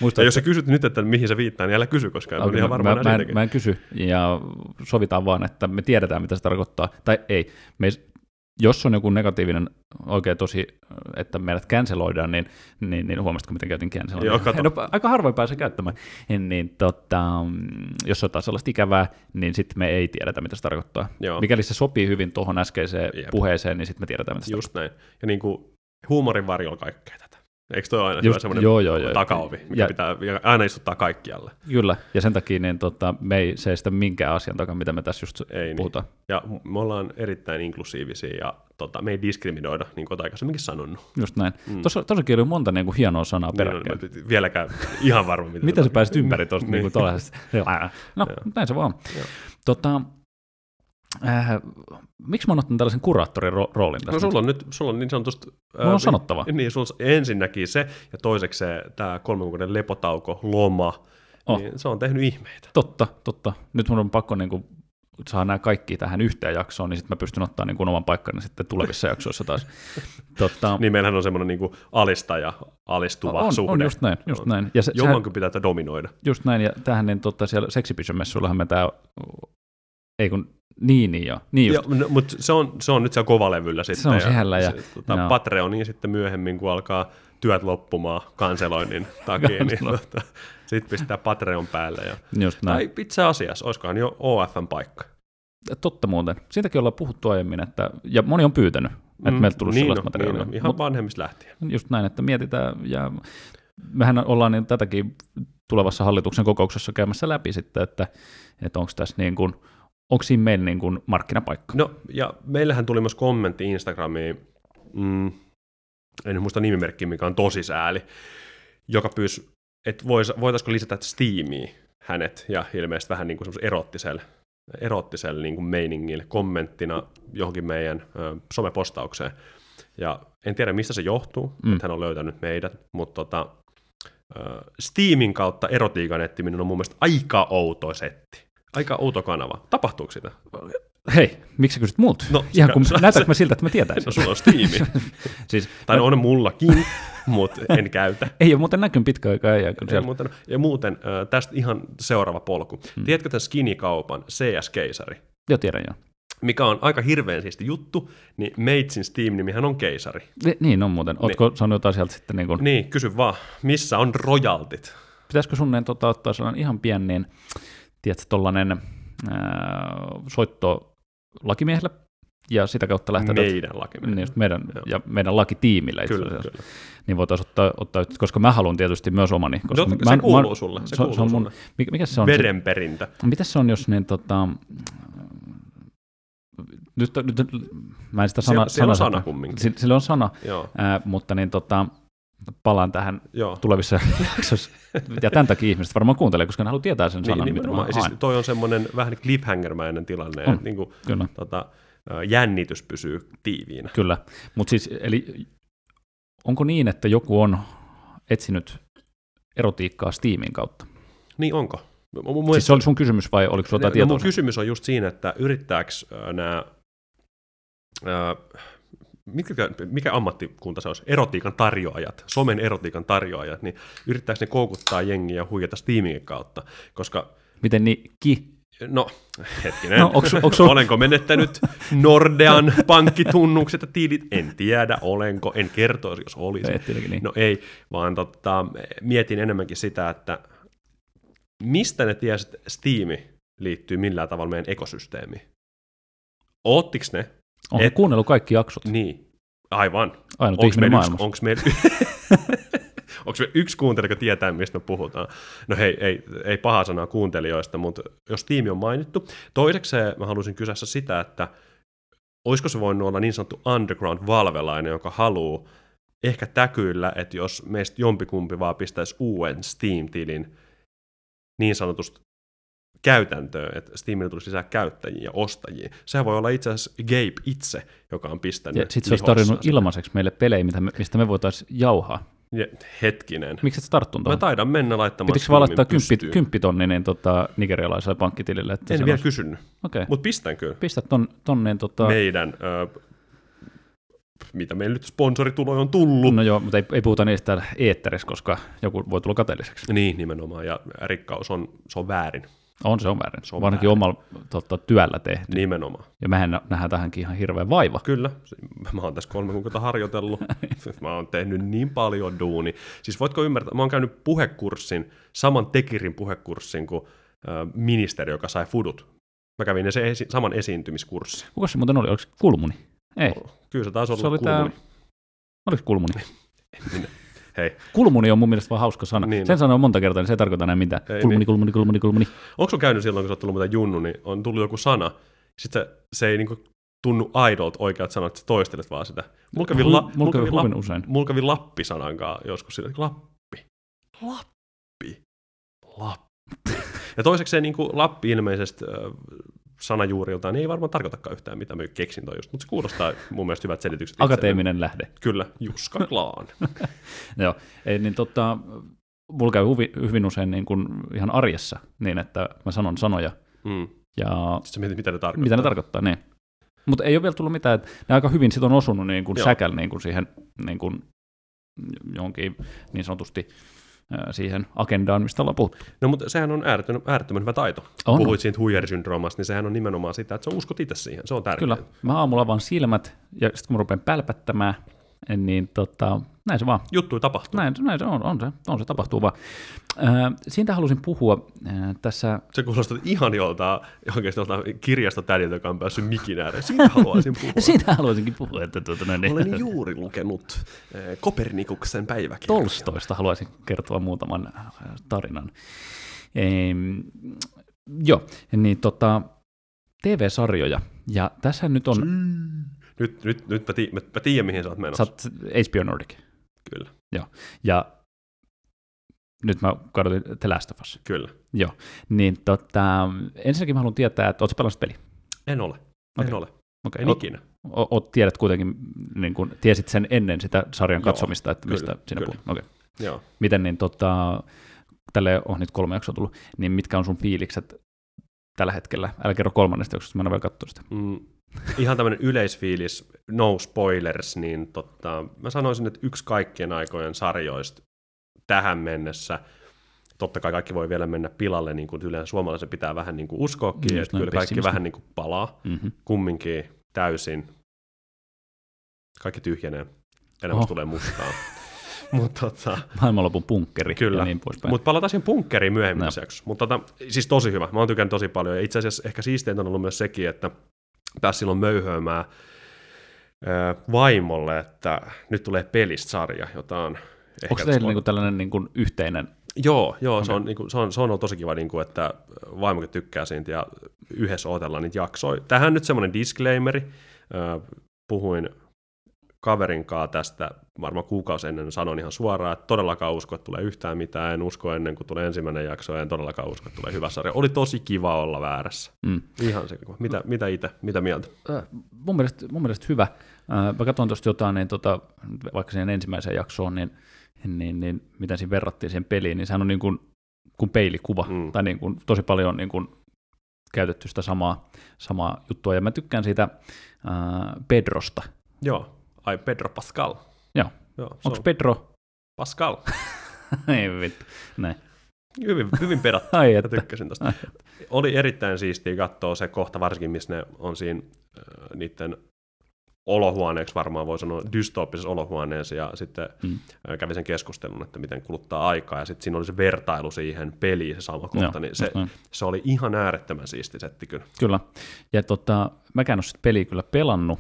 Muista, Ja jos sä kysyt nyt, että mihin se viittaa, niin älä kysy, koska okay, on ihan varmaan mä, mä, en, mä en kysy, ja sovitaan vaan, että me tiedetään, mitä se tarkoittaa. Tai ei, me, jos on joku negatiivinen oikein tosi, että meidät canceloidaan, niin, niin, niin huomasitko, miten käytin canceloida? Joo, kato. En ole, aika harvoin pääse käyttämään. Niin, tota, jos on sellaista ikävää, niin sitten me ei tiedetä, mitä se tarkoittaa. Joo. Mikäli se sopii hyvin tuohon äskeiseen Jep. puheeseen, niin sitten me tiedetään, mitä se Just näin. Ja niin kuin, huumorin varjolla kaikkea. Eikö toi aina Just- semmoinen joo, joo, joo. takaovi, mikä Ja- pitää aina istuttaa kaikkialle? Kyllä, ja sen takia niin, tota, me ei seistä minkään asian takaa, mitä me tässä just Ei niin. puhutaan. Ja me ollaan erittäin inklusiivisia ja tota, me ei diskriminoida, niin kuin olet aikaisemminkin sanonut. Just näin. Mm. Tuossa, tuossakin oli monta niin kuin, hienoa sanaa Niin, peräkkäin. on, mä vieläkään ihan varma, mitä Miten sä se pääsit ympäri tuosta Niin. niin. tuollaisesta? No, näin se vaan. Tota, äh, miksi mä oon ottanut tällaisen kuraattorin ro- roolin tässä? No sulla on nyt sulla on niin sanotusti... Mulla on sanottava. Niin, sulla on ensinnäkin se, ja toiseksi se, tämä kolmen kuukauden lepotauko, loma, Oh. niin se on tehnyt ihmeitä. Totta, totta. Nyt mun on pakko niin kuin, saada nämä kaikki tähän yhteen jaksoon, niin sitten mä pystyn ottaa niin kuin, oman paikkani sitten tulevissa jaksoissa taas. Totta, Niin meillähän on semmoinen niin alistaja, alistuva on, suhde. on just näin. Just näin. Ja se, sehän- Jommankin pitää tätä dominoida. Just näin, ja tähän niin totta, siellä seksipysymessuillahan me tää, ei kun, niin, niin joo, niin just. Joo, no, mutta se on, se on nyt siellä kovalevyllä sitten. on siellä ja- se, tota, joo. Patreoniin sitten myöhemmin, kun alkaa työt loppumaan kanseloinnin takia, niin tota, sitten pistää Patreon päälle. Ja, Just näin. tai itse asiassa, olisikohan jo OFn paikka. Totta muuten. Siitäkin ollaan puhuttu aiemmin, että, ja moni on pyytänyt, että Mm, meiltä tulisi niin sellaista on, materiaalia. Niin on, ihan vanhemmista lähtien. just näin, että mietitään, ja mehän ollaan niin tätäkin tulevassa hallituksen kokouksessa käymässä läpi sitten, että, että onko tässä niin kuin, onko siinä meillä niin kuin markkinapaikka. No, ja meillähän tuli myös kommentti Instagramiin, mm, en nyt muista nimimerkkiä, mikä on tosi sääli, joka pyysi, että vois, voitaisiko lisätä Steamiin hänet, ja ilmeisesti vähän niin kuin erottiselle, erottiselle niin kuin meiningille kommenttina johonkin meidän ö, somepostaukseen. Ja en tiedä, mistä se johtuu, Mm. että hän on löytänyt meidät, mutta tota, Steamin kautta erotiikan etsiminen on mun mielestä aika outo setti. Aika outo kanava. Tapahtuuko sitä? Hei, miksi kysyt multa? No, Ihan kun, näytätkö mä siltä, että mä tietäisin? No sulla on Steam. siis, tai no, on mullakin, mutta en käytä. ei ole muuten näkynyt pitkä aikaa. Ja, kun siellä, muuten, ja muuten tästä ihan seuraava polku. Hmm. Tiedätkö tämän skinny-kaupan CS-keisari? jo tiedän jo. Mikä on aika hirveän siisti juttu, niin Matesin Steam-nimihän on keisari. Ni- Niin on muuten. Ootko sanonut jotain sieltä sitten niin kuin, Niin, kysy vaan, missä on rojaltit? pitäisikö sun niin, tota, ottaa sellainen ihan pieni, niin, tiedätkö, tollainen ää, soitto lakimiehelle ja sitä kautta lähteä Meidän niin meidän, Joo. ja meidän lakitiimille itse Kyllä, kyllä. Niin voitaisiin ottaa, ottaa koska mä haluan tietysti myös omani. Koska No, mä, se kuuluu mä, sulle, se se, kuuluu se on mun, sulle. mikä, mikä se on? Se, Verenperintö. mitäs se on, jos niin tota, nyt, nyt, mä en sitä sana, Siellä- siellä on sana- sana kumminkin. Si- Sillä on sana, Joo, ää, mutta niin tota, palaan tähän joo. tulevissa jaksoissa. Ja tämän takia ihmiset varmaan kuuntelee, koska ne haluaa tietää sen sanan, Niin, mitä mä siis toi on semmoinen vähän cliffhanger-mäinen tilanne, On. että niin kuin, Kyllä, tota, jännitys pysyy tiiviinä. kyllä. Mutta siis, eli onko niin, että joku on etsinyt erotiikkaa Steamin kautta? Niin onko? Mun, mun Siis se oli sun kysymys vai oliko sulla jotain no, tietoa? mun kysymys on just siinä, että yrittääkö nämä, mikä, mikä ammattikunta se olisi, erotiikan tarjoajat, somen erotiikan tarjoajat, niin yrittääkö ne koukuttaa jengiä ja huijata Steamin kautta, koska Miten niin ki? No, hetkinen. No, onks- onks Olenko menettänyt Nordean pankkitunnukset ja tiilit? En tiedä, olenko. En kertoisi, jos olisi. Niin. No ei, vaan totta, mietin enemmänkin sitä, että mistä ne tiesi, että Steam liittyy millään tavalla meidän ekosysteemiin? Oottiko ne? On et- kuunnellut kaikki jaksot. Niin, aivan. Ainut Onko ihminen maailmassa. onks meillä, onks meillä yksi kuuntelija, joka tietää, mistä me puhutaan? No hei, ei, ei paha sanaa kuuntelijoista, mutta jos tiimi on mainittu. Toiseksi mä haluaisin kysyä sitä, että olisiko se voinut olla niin sanottu underground valvelainen, joka haluaa ehkä täkyillä, että jos meistä jompikumpi vaan pistäisi uuden Steam-tilin niin sanotusti käytäntöön, että Steamille tulisi lisää käyttäjiä ja ostajia. Sehän voi olla itse asiassa Gabe itse, joka on pistänyt Ja sitten se olisi tarjonnut ilmaiseksi meille pelejä, mitä me, mistä me voitaisiin jauhaa. Ja, hetkinen. Miksi et sä tarttunut Mä tuohon? taidan mennä laittamaan Pitikö vaan laittaa kymppi, pystyyn. kymppitonni niin, tota, nigerialaiselle pankkitilille? Että En vielä olisi- kysynyt, Okei, mutta pistän kyllä. pistä ton, ton niin, tota, Meidän, ö, mitä meillä nyt sponsorituloja on tullut. No joo, mutta ei, ei puhuta niistä täällä eetterissä, koska joku voi tulla kateelliseksi. Niin, nimenomaan, ja rikkaus on, se on väärin, On se on väärin. Se on väärin. omalla tota, työllä tehty. nimenomaan. Ja mehän nä- nähdään tähänkin ihan hirveä vaiva. Kyllä, mä oon tässä kolme kuukautta harjoitellut, mä oon tehnyt niin paljon duuni. Siis voitko ymmärtää, mä oon käynyt puhekurssin, saman Tekirin puhekurssin kuin ministeri, joka sai fudut. Mä kävin ne se esi- saman esiintymiskurssin. Kuka se muuten oli? Oliko se Kulmuni? Ei. Kyllä se taisi olla Se oli tää- kulmuni. Oliko se Kulmuni? Minä. Hei, Kulmuni on mun mielestä vaan hauska sana. Niin. Sen sanoo monta kertaa, niin se ei tarkoita enää mitään. Ei kulmuni, niin. kulmuni, kulmuni, kulmuni. onko sun käynyt silloin, kun sä oot tullut muuten junnu, niin on tullut joku sana, sitten se, se ei niinku tunnu aidolta oikeat sanat, että sä toistelet vaan sitä. Mulla kävi, la, mulla mulla kävi la, usein. mulla kävi Lappi-sanankaan joskus sillä, Lappi, Lappi, Lappi. Ja toiseksi se niinku Lappi ilmeisesti sanajuuriltaan niin ei varmaan tarkoitakaan yhtään mitään, mä keksin toi just, mutta se kuulostaa mun mielestä hyvät selitykset. Akateeminen lähde. Kyllä, Juska Klaan. Joo. Ei, niin tota, mulla käy hyvin, hyvin usein niin kuin ihan arjessa niin, että mä sanon sanoja mm. ja Sitten mietit, mitä ne tarkoittaa. mitä ne tarkoittaa, niin. Mutta ei ole vielä tullut mitään, että ne aika hyvin sit on osunut niin kuin säkäl niin kuin siihen niin kuin johonkin niin sanotusti siihen agendaan, mistä ollaan puhuttu. No mutta sehän on äärettömän, äärettömän hyvä taito. On. Puhuit siitä huijarisyndroomasta, niin sehän on nimenomaan sitä, että sä uskot itse siihen. Se on tärkeää. Kyllä, mä aamulla avaan silmät ja sitten kun mä rupean pälpättämään, niin tota, näin se vaan. Juttuja tapahtuu. Näin, näin se on, on se, on se tapahtuu vaan. Ää, siitä halusin puhua ää, tässä, Se kuulostaa ihan jolta, oikeasti jolta kirjastotädiltä, joka on päässyt mikin ääreen. Siitä haluaisin puhua. siitä haluaisinkin puhua, että tuota, näin, niin, Olen juuri lukenut eh, Kopernikuksen päiväkirjaa. Tolstoista haluaisin kertoa muutaman äh, tarinan. Ehm, joo, niin tota, TV-sarjoja, ja tässä nyt on, Nyt, nyt, nyt mä, tii, mä, mä tiedän, mihin sä oot menossa. sä oot HBO Nordic, Kyllä, ja nyt mä katsoin The Last of Us. kyllä. Joo, niin tota, ensinnäkin mä haluan tietää, että ootko pelannut peli? En ole. En ole. Okay. En ikinä. O, o, tiedät kuitenkin, niin kun, tiesit sen ennen sitä sarjan Joo, katsomista, että kyllä, mistä sinä kyllä. puhut. Okay. Joo. Miten niin tota, tälle on nyt kolme jaksoa tullut, niin mitkä on sun fiilikset tällä hetkellä? Älä kerro kolmannesta jaksosta, mä en ole vielä katsonut sitä. Mm, ihan tämmöinen yleisfiilis, no spoilers, niin tota, mä sanoisin, että yksi kaikkien aikojen sarjoista tähän mennessä, totta kai kaikki voi vielä mennä pilalle, niin kuin yleensä suomalaisen pitää vähän niin kuin uskoakin, Just että kyllä kaikki vähän niin kuin palaa, Mm-hmm. kumminkin täysin, kaikki tyhjenee, elämästä Oho. tulee mustaa. Mutta tota, Maailmanlopun punkkeri Kyllä. ja niin poispäin. Mutta palataan siihen bunkkeriin myöhemmin No. jaksossa. Mutta tota, siis tosi hyvä. Mä oon tykännyt tosi paljon. Ja itse asiassa ehkä siisteintä on ollut myös sekin, että pääsi silloin möyhöämään vaimolle, että nyt tulee pelistä sarja, jota on ehkä Onko teillä niinku tällainen niinku yhteinen, Joo, joo se, Okei. on, niin kuin, se, on, se on ollut tosi kiva, niin kuin, että vaimokin tykkää siitä ja yhdessä otellaan niitä jaksoja. Tähän nyt semmoinen disclaimeri. Puhuin kaverin kanssa tästä varmaan kuukausi ennen, sanoin ihan suoraan, että todellakaan usko, että tulee yhtään mitään, en usko ennen kuin tulee ensimmäinen jakso, en todellakaan usko, että tulee hyvä sarja. Oli tosi kiva olla väärässä. mm. Ihan se. Mitä, mitä itse, mitä mieltä? Äh, mun, mielestä, mun mielestä hyvä. Äh, mä katsoin tuosta jotain, niin tota, vaikka siihen ensimmäiseen jaksoon, niin, niin, niin miten siinä verrattiin siihen peliin, niin sehän on niin kuin, kuin peilikuva, mm. tai niin kuin, tosi paljon niin kuin, käytetty sitä samaa, samaa juttua, ja mä tykkään siitä äh, Pedrosta. Joo, ai Pedro Pascal. Joo. Joo, Onko on Pedro? Pascal. Ei vittu, näin. Hyvin, hyvin pedattu. Ai Mä että. tykkäsin tosta. Ai. Oli erittäin siistiä katsoa se kohta, varsinkin missä ne on siinä äh, niiden olohuoneeksi varmaan voi sanoa dystooppisessa olohuoneessa ja sitten Mm. mm. kävi sen keskustelun, että miten kuluttaa aikaa ja sitten siinä oli se vertailu siihen peliin se sama kohta, Joo, niin se, se oli ihan äärettömän siisti setti kyllä. Kyllä. Ja tota, mäkään en ole peliä kyllä pelannut.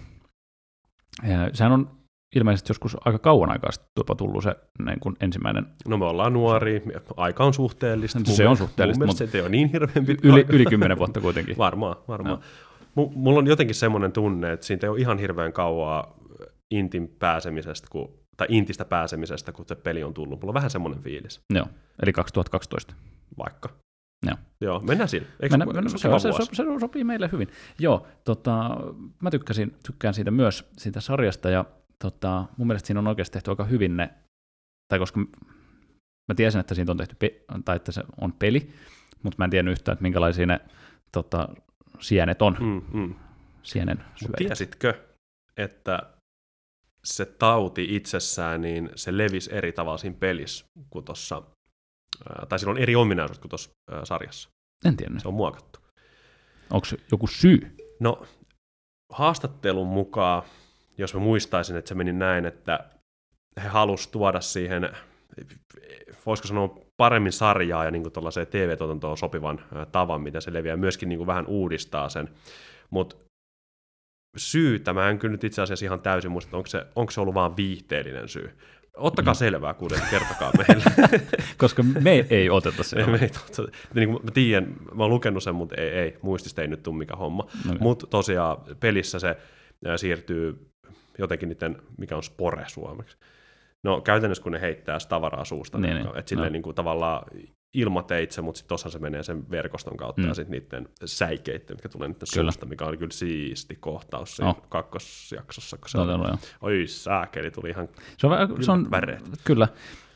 Sehän on ilmeisesti joskus aika kauan aikaa sitten jopa tullut se niin kuin ensimmäinen No me ollaan nuoria, aika on suhteellista. Se on suhteellista, Mun mutta- se ei ole niin hirveän pitkä yli, yli kymmenen vuotta kuitenkin. Varmaan, varmaan. M- mulla on jotenkin semmoinen tunne, että siitä ei ole ihan hirveän kauaa intin pääsemisestä, kun, tai intistä pääsemisestä, kun se peli on tullut. Mulla on vähän semmoinen fiilis, Joo, eli 2012. vaikka. Joo. Joo, mennään sillä. Eikö Mennä, se, mennä, se, se, se, se, sopii meille hyvin. Joo, tota, mä tykkäsin, tykkään siitä myös, siitä sarjasta, ja tota, mun mielestä siinä on oikeasti tehty aika hyvin ne, tai koska mä tiesin, että siitä on tehty, pe- tai että se on peli, mutta mä en tiennyt yhtään, että minkälaisia ne tota, sienet on, mm. Mm, sienen Mut tiesitkö, että se tauti itsessään, niin se levisi eri tavalla siinä pelissä kuin tuossa, tai sillä on eri ominaisuudet kuin tuossa sarjassa. En tiennyt. Se on muokattu. Onko joku syy? No, haastattelun mukaan, jos mä muistaisin, että se meni näin, että he halusivat tuoda siihen, voisiko sanoa paremmin sarjaa ja niin tuollaiseen TV-tuotantoon sopivan tavan, miten se leviää, myöskin niin kuin vähän uudistaa sen. Mutta syytä, mä en kyllä nyt itse asiassa ihan täysin muista, onko se, onko se ollut vaan viihteellinen syy. Ottakaa Mm. selvää, kuulijat, kertokaa meille. Koska me ei oteta me, sitä. me ei, totta- niin kuin mä tiedän, mä oon lukenut sen, mutta ei, ei muistista ei nyt tule mikä homma. Okay. Mutta tosiaan pelissä se ää, siirtyy jotenkin niiden, mikä on spore suomeksi. No käytännössä kun ne heittää sitä tavaraa suusta, Niin, niin, niin. että silleen No. niin kuin tavallaan ilmateitse, mutta sitten tuossa se menee sen verkoston kautta Mm. ja sitten niiden säikeitten, mitkä tulee niiden Kyllä. suusta, mikä oli kyllä siisti kohtaus siinä Oh. kakkosjaksossa, kun se No, oli, no, joo. oi sääkeli, tuli ihan Se on, se on, väreet. kyllä.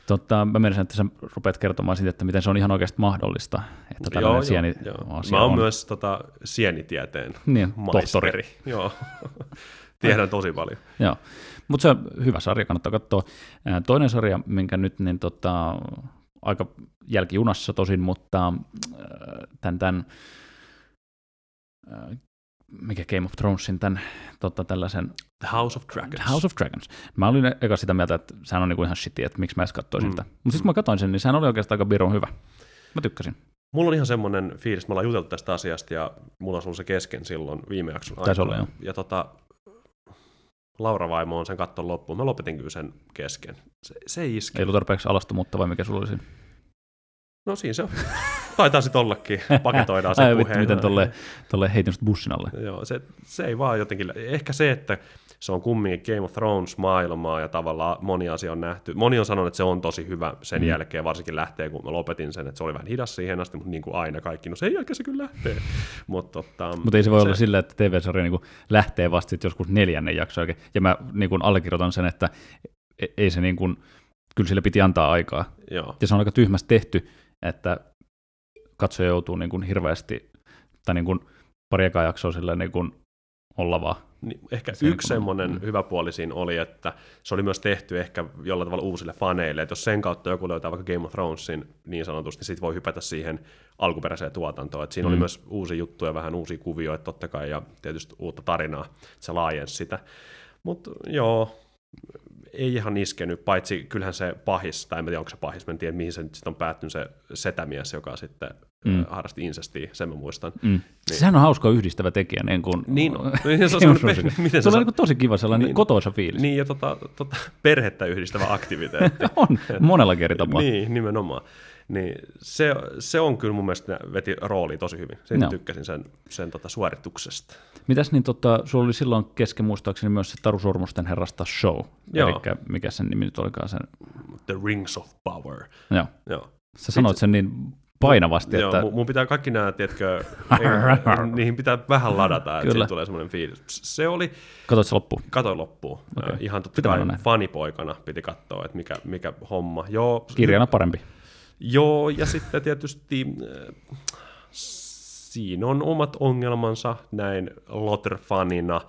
Tota, mä menisin, että sä rupeat kertomaan siitä, että miten se on ihan oikeasti mahdollista, että tällainen sieni asia Mä oon on. myös tota, sienitieteen Niin, tohtori. maisteri. Joo. Tiedän tosi paljon. Joo, mutta se on hyvä sarja, kannattaa katsoa. Toinen sarja, minkä nyt niin tota, aika jälkijunassa tosin, mutta tämän, tämän mikä Game of Thronesin tämän tota, tällaisen The House of Dragons. House of Dragons. Mä olin eka sitä mieltä, että sehän on niinku ihan shitty, että miksi mä edes katsoisin Mm. sitä. Mutta sitten kun mä katsoin sen, niin sehän oli oikeastaan aika birun hyvä. Mä tykkäsin. Mulla on ihan semmoinen fiilis, että me ollaan juteltu tästä asiasta ja mulla on ollut se kesken silloin viime jakson Taisi aikana. olla, joo. Ja tota, Laura Vaimo on sen katton loppuun. Mä lopetin kyllä sen kesken. Se, se ei iske. Ei ollut tarpeeksi alastomuutta vai mikä sulla oli siinä? No siinä se on. Taitaa sitten ollakin. Paketoidaan se Ai vittu, puheen. miten tolle, tolle heitin bussin alle. Joo, se, se ei vaan jotenkin, ehkä se, että se on kumminkin Game of Thrones-maailmaa ja tavallaan moni asia on nähty. Moni on sanonut, että se on tosi hyvä sen Mm. jälkeen, varsinkin lähtee, kun mä lopetin sen, että se oli vähän hidas siihen asti, mutta niin kuin aina kaikki, no sen jälkeen se kyllä lähtee. Mutta tota, Mutta ei se voi se... olla sillä, että TV-sarja niin lähtee vasta joskus neljännen jakso oikein. Ja mä niin kuin allekirjoitan sen, että e- ei se niin kuin, kyllä sille piti antaa aikaa. Joo. Ja se on aika tyhmästi tehty, että katsoja joutuu niin kuin hirveästi, tai niin kuin pari ekaa jaksoa sillä niin kuin olla vaan. Niin, ehkä Se yksi semmoinen mm. hyvä puoli siinä oli, että se oli myös tehty ehkä jollain tavalla uusille faneille, että jos sen kautta joku löytää vaikka Game of Thronesin niin sanotusti, niin sit voi hypätä siihen alkuperäiseen tuotantoon. että siinä oli Mm. myös uusia juttuja, vähän uusia kuvioita totta kai, ja tietysti uutta tarinaa, että se laajensi sitä. Mutta joo, ei ihan iskenyt, paitsi kyllähän se pahis, tai en tiedä onko se pahis, mä en tiedä mihin se nyt sit on päättynyt se setämies, joka sitten Mm. harrasti insestiä, sen mä muistan. Mm. Sehän on hauska yhdistävä tekijä. Niin, kuin, Niin on. Niin se on Thronesilla. miten se on niin tosi kiva sellainen niin. Niin. kotoisa fiilis. Niin, ja tota, tota, perhettä yhdistävä aktiviteetti. on, monella eri tapaa. niin, nimenomaan. Niin, se, se on kyllä mun mielestä veti rooli tosi hyvin. Siitä Joo. tykkäsin sen, sen tota suorituksesta. Mitäs niin, tota, sulla oli silloin kesken muistaakseni myös se Taru Sormusten herrasta show. Joo. Eli mikä sen nimi nyt olikaan sen. The Rings of Power. Joo. Joo. Sä sanoit sen niin painavasti, Joo, että mun, mun pitää kaikki nämä, tiedätkö, niihin pitää vähän ladata, että Kyllä. tulee semmoinen fiilis. Se oli, katsoit se loppuun. katoin loppuun. Okay. Ihan totta kai fanipoikana piti katsoa, että mikä, mikä homma. Joo, Kirjana parempi. Joo, ja sitten tietysti äh, siinä on omat ongelmansa näin Lotter-fanina,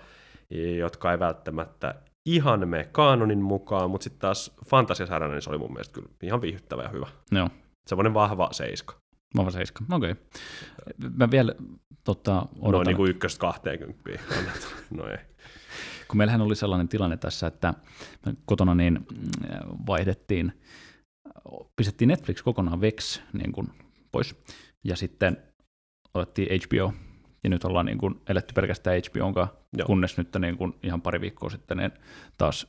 jotka ei välttämättä ihan mene kaanonin mukaan, mutta sitten taas fantasiasarjana niin se oli mun mielestä kyllä ihan viihdyttävä ja hyvä. Joo. Semmoinen vahva seiska. Vahva seiska. Okei. Okay. Mä vielä tota, odotan, Noin niin kuin ykköstä 20. Annat. No ei. kun meillähän oli sellainen tilanne tässä, että kotona niin mm, vaihdettiin, pistettiin Netflix kokonaan Vex niin kuin pois, ja sitten otettiin HBO, ja nyt ollaan niin kuin eletty pelkästään HBOn kanssa, Joo. kunnes nyt niin kuin ihan pari viikkoa sitten niin taas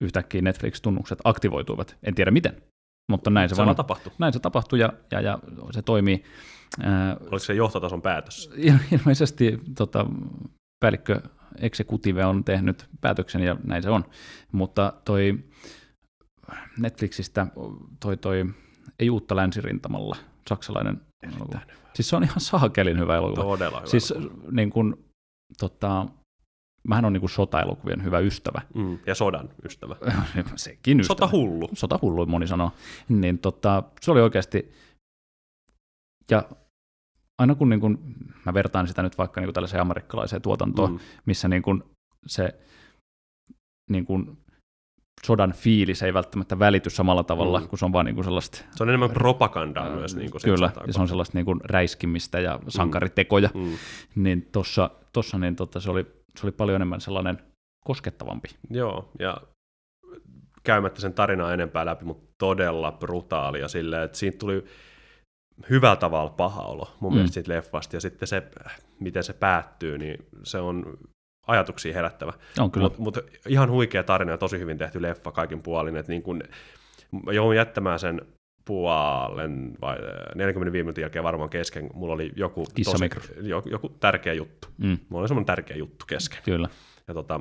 yhtäkkiä Netflix-tunnukset aktivoituivat. En tiedä miten, mutta näin se, Se vaan tapahtui. Näin se tapahtui ja, ja, ja se toimii. Ää, Oliko se johtotason päätös? Il- ilmeisesti tota, päällikkö executive on tehnyt päätöksen ja näin se on. Mutta toi Netflixistä toi, toi ei uutta länsirintamalla, saksalainen elokuva. Siis se on ihan saakelin hyvä elokuva. Todella hyvä. Siis elokuva. niin kun, tota, mähän on niin kuin sota-elokuvien hyvä ystävä. mm, ja sodan ystävä. Sekin ystävä. Sota hullu. Sota hullu, moni sanoo. Niin tota, se oli oikeasti, ja aina kun niin kun, mä vertaan sitä nyt vaikka niin kuin tällaiseen amerikkalaiseen tuotantoon, mm. Mm. missä niin kun se niin kun sodan fiilis ei välttämättä välity samalla tavalla, mm. Mm. kun se on vaan niin kuin sellaista, Se on enemmän propagandaa ää, myös. Niin kuin kyllä, ja se on sellaista niin kuin räiskimistä ja sankaritekoja, mm. Mm. niin tuossa tossa, niin tota, se, oli, se oli paljon enemmän sellainen koskettavampi. Joo, ja käymättä sen tarinaa enempää läpi, mutta todella brutaalia silleen, että siitä tuli hyvällä tavalla paha olo mun Mm. mielestä siitä leffasta, ja sitten se, miten se päättyy, niin se on ajatuksia herättävä. On kyllä. Mutta mut ihan huikea tarina ja tosi hyvin tehty leffa kaikin puolin, että niin kun, mä joudun jättämään sen puolen vai äh, 45 minuutin jälkeen varmaan kesken. Mulla oli joku, Kissamikros. joku, tärkeä juttu. Mm, Mulla oli semmoinen tärkeä juttu kesken. kyllä. Ja tota,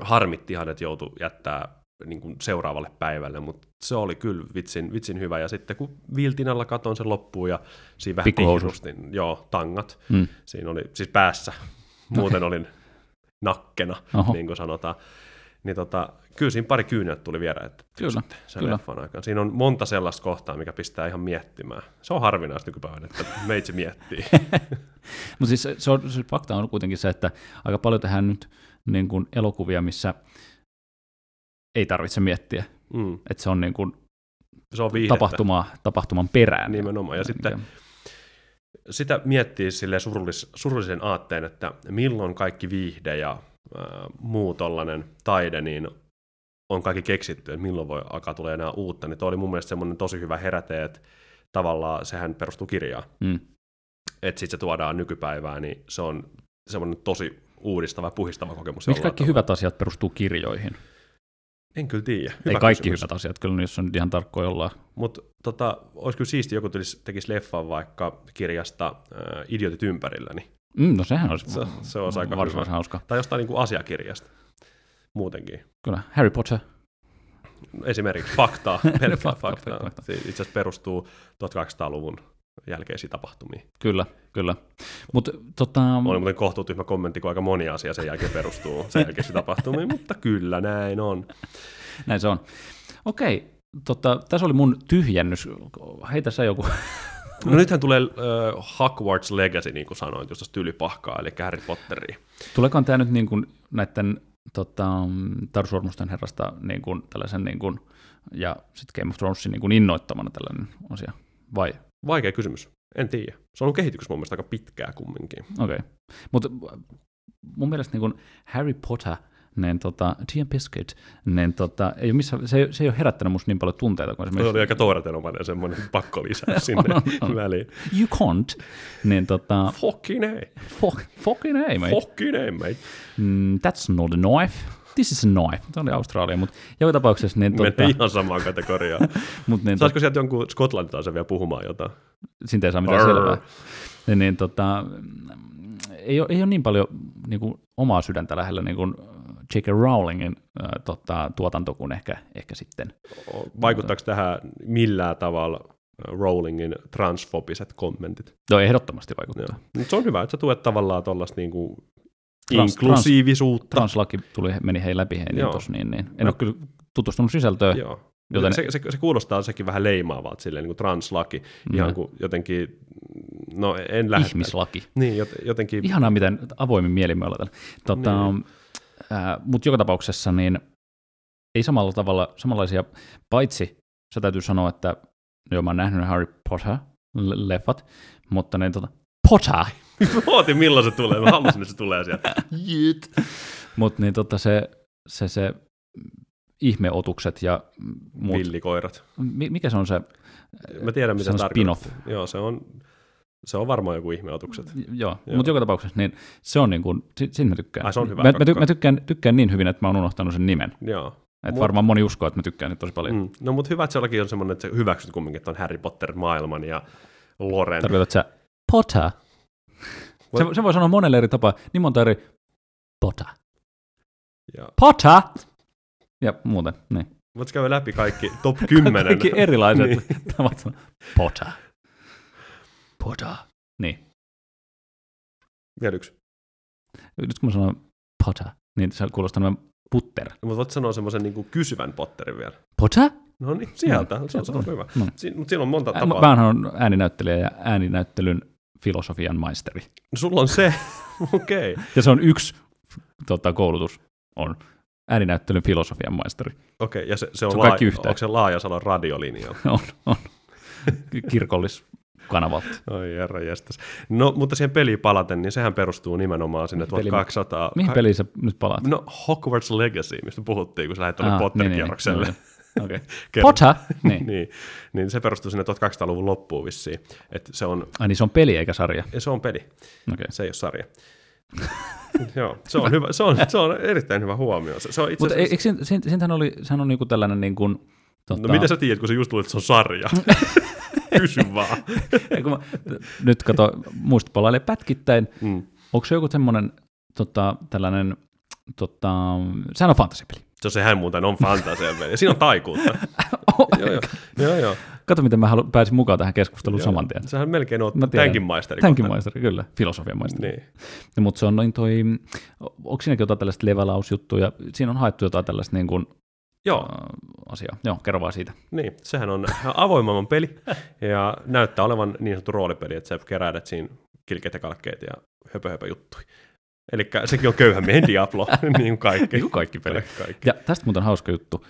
harmitti ihan, että joutui jättää niin kuin seuraavalle päivälle, mutta se oli kyllä vitsin, vitsin hyvä. Ja sitten kun viltinalla katon sen loppuun ja siinä vähän pihrustin, joo, tangat, Mm. siinä oli siis päässä, muuten olin nakkena, Oho. niin kuin sanotaan. Niin tota, kyllä siinä pari kyyneltä tuli vielä, että Kyllä, sitten sen kyllä. leffan aikana. Siinä on monta sellaista kohtaa, mikä pistää ihan miettimään. Se on harvinaista nykypäivänä, että meitsi miettii. Mutta siis se, on, se fakta on kuitenkin se, että aika paljon tehdään nyt niin kuin elokuvia, missä ei tarvitse miettiä, Mm. että se on niin kuin Se on viihdettä. tapahtuma, tapahtuman perään. Nimenomaan. Ja sitten Mikä- sitä miettii sille surullis, surullisen aatteen, että milloin kaikki viihde ja ää, muu tollainen taide, niin on kaikki keksitty, että milloin voi alkaa tulee enää uutta, niin tuo oli mun mielestä semmoinen tosi hyvä heräte, että tavallaan sehän perustuu kirjaan. Mm. Että sitten se tuodaan nykypäivään, niin se on semmoinen tosi uudistava ja puhistava kokemus. Miksi kaikki hyvät asiat perustuu kirjoihin? En kyllä tiedä. Ei kaikki hyvät asiat, kyllä jos on ihan tarkkoja ollaan. Mutta tota, olisi kyllä siisti, joku tulisi, tekisi leffan vaikka kirjasta äh, Idiotit ympärilläni. Mm, no sehän olisi Se, se olisi aika varsin hyvä. hauska. Tai jostain niin kuin asiakirjasta muutenkin. Kyllä, Harry Potter. Esimerkiksi faktaa, pelkkää Faktaa, faktaa. Se itse asiassa perustuu 1800-luvun jälkeisiin tapahtumiin. Kyllä, kyllä. Mutta tota, Oli muuten kohtuutyhmä kommentti, kun aika moni asia sen jälkeen perustuu sen jälkeisiin tapahtumiin, mutta kyllä näin on. näin se on. Okei, tota, tässä oli mun tyhjennys. Heitä sä joku. No nythän tulee uh, Hogwarts Legacy, niin kuin sanoit, just tuosta tylypahkaa, eli Harry Potteria. Tuleekohan tämä nyt niin kuin näiden tota, Tarsormusten herrasta niin kuin, tällaisen niin kuin, ja sitten Game of Thronesin niin kuin innoittamana tällainen asia, vai? Vaikea kysymys. En tiedä. Se on ollut kehitys mun mielestä aika pitkää kumminkin. Okei. Okay. Mutta mun mielestä niin kuin Harry Potter – niin tota, Tia Biscuit, niin tota, ei ole missä, se, ei, se ei ole herättänyt musta niin paljon tunteita kuin esimerkiksi... Se oli aika tooratenomainen semmoinen pakko lisää sinne on, on, on. väliin. You can't. Niin tota... Fucking ei. Fuck, fucking ei, mate. Fucking ei, mate. Mm, that's not a knife. This is a knife. Tämä oli Australia, mutta joka tapauksessa... Niin, tota... ihan samaan kategoriaan. Mut, niin, Saisiko sieltä jonkun skotlantilaisen vielä puhumaan jotain? Siitä ei saa mitään Arr. selvää. Niin, niin, tota, ei, ole, ei ole niin paljon niin kuin, omaa sydäntä lähellä niin kuin, J.K. Rowlingin äh, tota, tuotanto kuin ehkä, ehkä sitten. Vaikuttaako tähän millään tavalla Rowlingin transfobiset kommentit? No ehdottomasti vaikuttaa. Joo. Se on hyvä, että sä tuet tavallaan tuollaista niinku trans, inklusiivisuutta. Trans, translaki tuli, meni hei läpi hei, niin, tos, niin, niin. En no. ole kyllä tutustunut sisältöön. Joo. Joten... Se, se, se, kuulostaa sekin vähän leimaavalta, silleen niin kuin translaki, mm. ihan kuin jotenkin, no en lähde. Ihmislaki. Niin, jotenkin. Ihanaa, miten avoimin mielin me ollaan. Tota, niin. Äh, Mutta joka tapauksessa niin ei samalla tavalla, samanlaisia, paitsi sä täytyy sanoa, että joo, mä oon nähnyt Harry Potter-leffat, mutta niin tota, Potter! Ootin milloin se tulee, mä halusin, että se tulee sieltä. Jyt! Mutta niin tota se, se, se ihmeotukset ja muut. Villikoirat. Mikä se on se? Mä tiedän, mitä se spin-off. Joo, se on se on varmaan joku ihmeotukset. Joo, Joo. mutta joka tapauksessa niin se on niin kuin, siitä mä tykkään. Ai, se on hyvä mä, mä, ty, mä tykkään, tykkään niin hyvin, että mä oon unohtanut sen nimen. Joo. Että Mut, varmaan moni uskoo, että mä tykkään nyt tosi paljon. Mm. No mutta hyvä, että sellakin on semmoinen, että sä hyväksyt kumminkin että on Harry Potter-maailman ja Loren. Tarkoitatko sä Potter? Se, se, voi sanoa monelle eri tapaa, niin monta eri Potter. Ja. Potter! Ja muuten, niin. Voitko käydä läpi kaikki top 10? kaikki erilaiset niin. tavat. Potter. Potter. Niin. Vielä yksi. Nyt kun mä sanon Potter, niin se kuulostaa noin Putter. No, mutta voit sanoa semmoisen niin kysyvän Potterin vielä. Potter? No niin, sieltä. No, se on, se on hyvä. No. Si- mutta siinä on monta tapaa. Mä on ääninäyttelijä ja ääninäyttelyn filosofian maisteri. No, sulla on se, okei. Okay. ja se on yksi tota, koulutus, on ääninäyttelyn filosofian maisteri. Okei, okay, ja se, se on, se on laaja, onko se Laajasalon radiolinja? on, on. Kirkollis kanavalta. Oi herra jestas. No, mutta siihen peliin palaten, niin sehän perustuu nimenomaan sinne 1200... Mihin peliin sä nyt palaat? No, Hogwarts Legacy, mistä puhuttiin, kun sä lähdit tuonne Potter-kierrokselle. Niin, niin, niin. Okay. Potter? Niin. niin. niin. se perustuu sinne 1200-luvun loppuun vissiin. Et se on... Ai niin se on peli eikä sarja? Ja se on peli. Okay. Se ei ole sarja. Joo, se on, hyvä, se, on, se on erittäin hyvä huomio. Se, se on itse Mutta eikö siinähän oli, sehän on niinku tällainen niin kuin, Tota... No mitä sä tiedät, kun se just tuli, että se on sarja? Kysy vaan. mä, nyt kato, muista palailee pätkittäin. Mm. Onko se joku semmoinen tota, tällainen, tota, sehän on fantasiapeli. Se on sehän muuten on fantasiapeli. Siinä on taikuutta. oh joo, joo. joo, joo. Kato, miten mä halu, pääsin mukaan tähän keskusteluun joo, saman tien. Sehän melkein on tämänkin maisteri. Tämänkin maisteri, kyllä. Filosofian maisteri. Niin. Mutta se on noin toi, onko siinäkin jotain tällaista levelausjuttuja? Siinä on haettu jotain tällaista niin kuin, Joo. asiaa. Joo, kerro vaan siitä. Niin, sehän on avoimman peli ja näyttää olevan niin sanottu roolipeli, että sä keräät siinä kilkeet ja kalkkeet ja höpö, höpö juttui. Eli sekin on köyhän miehen Diablo, niin kuin kaikki. niin kuin kaikki pelit. Kaikki. Ja tästä muuten hauska juttu.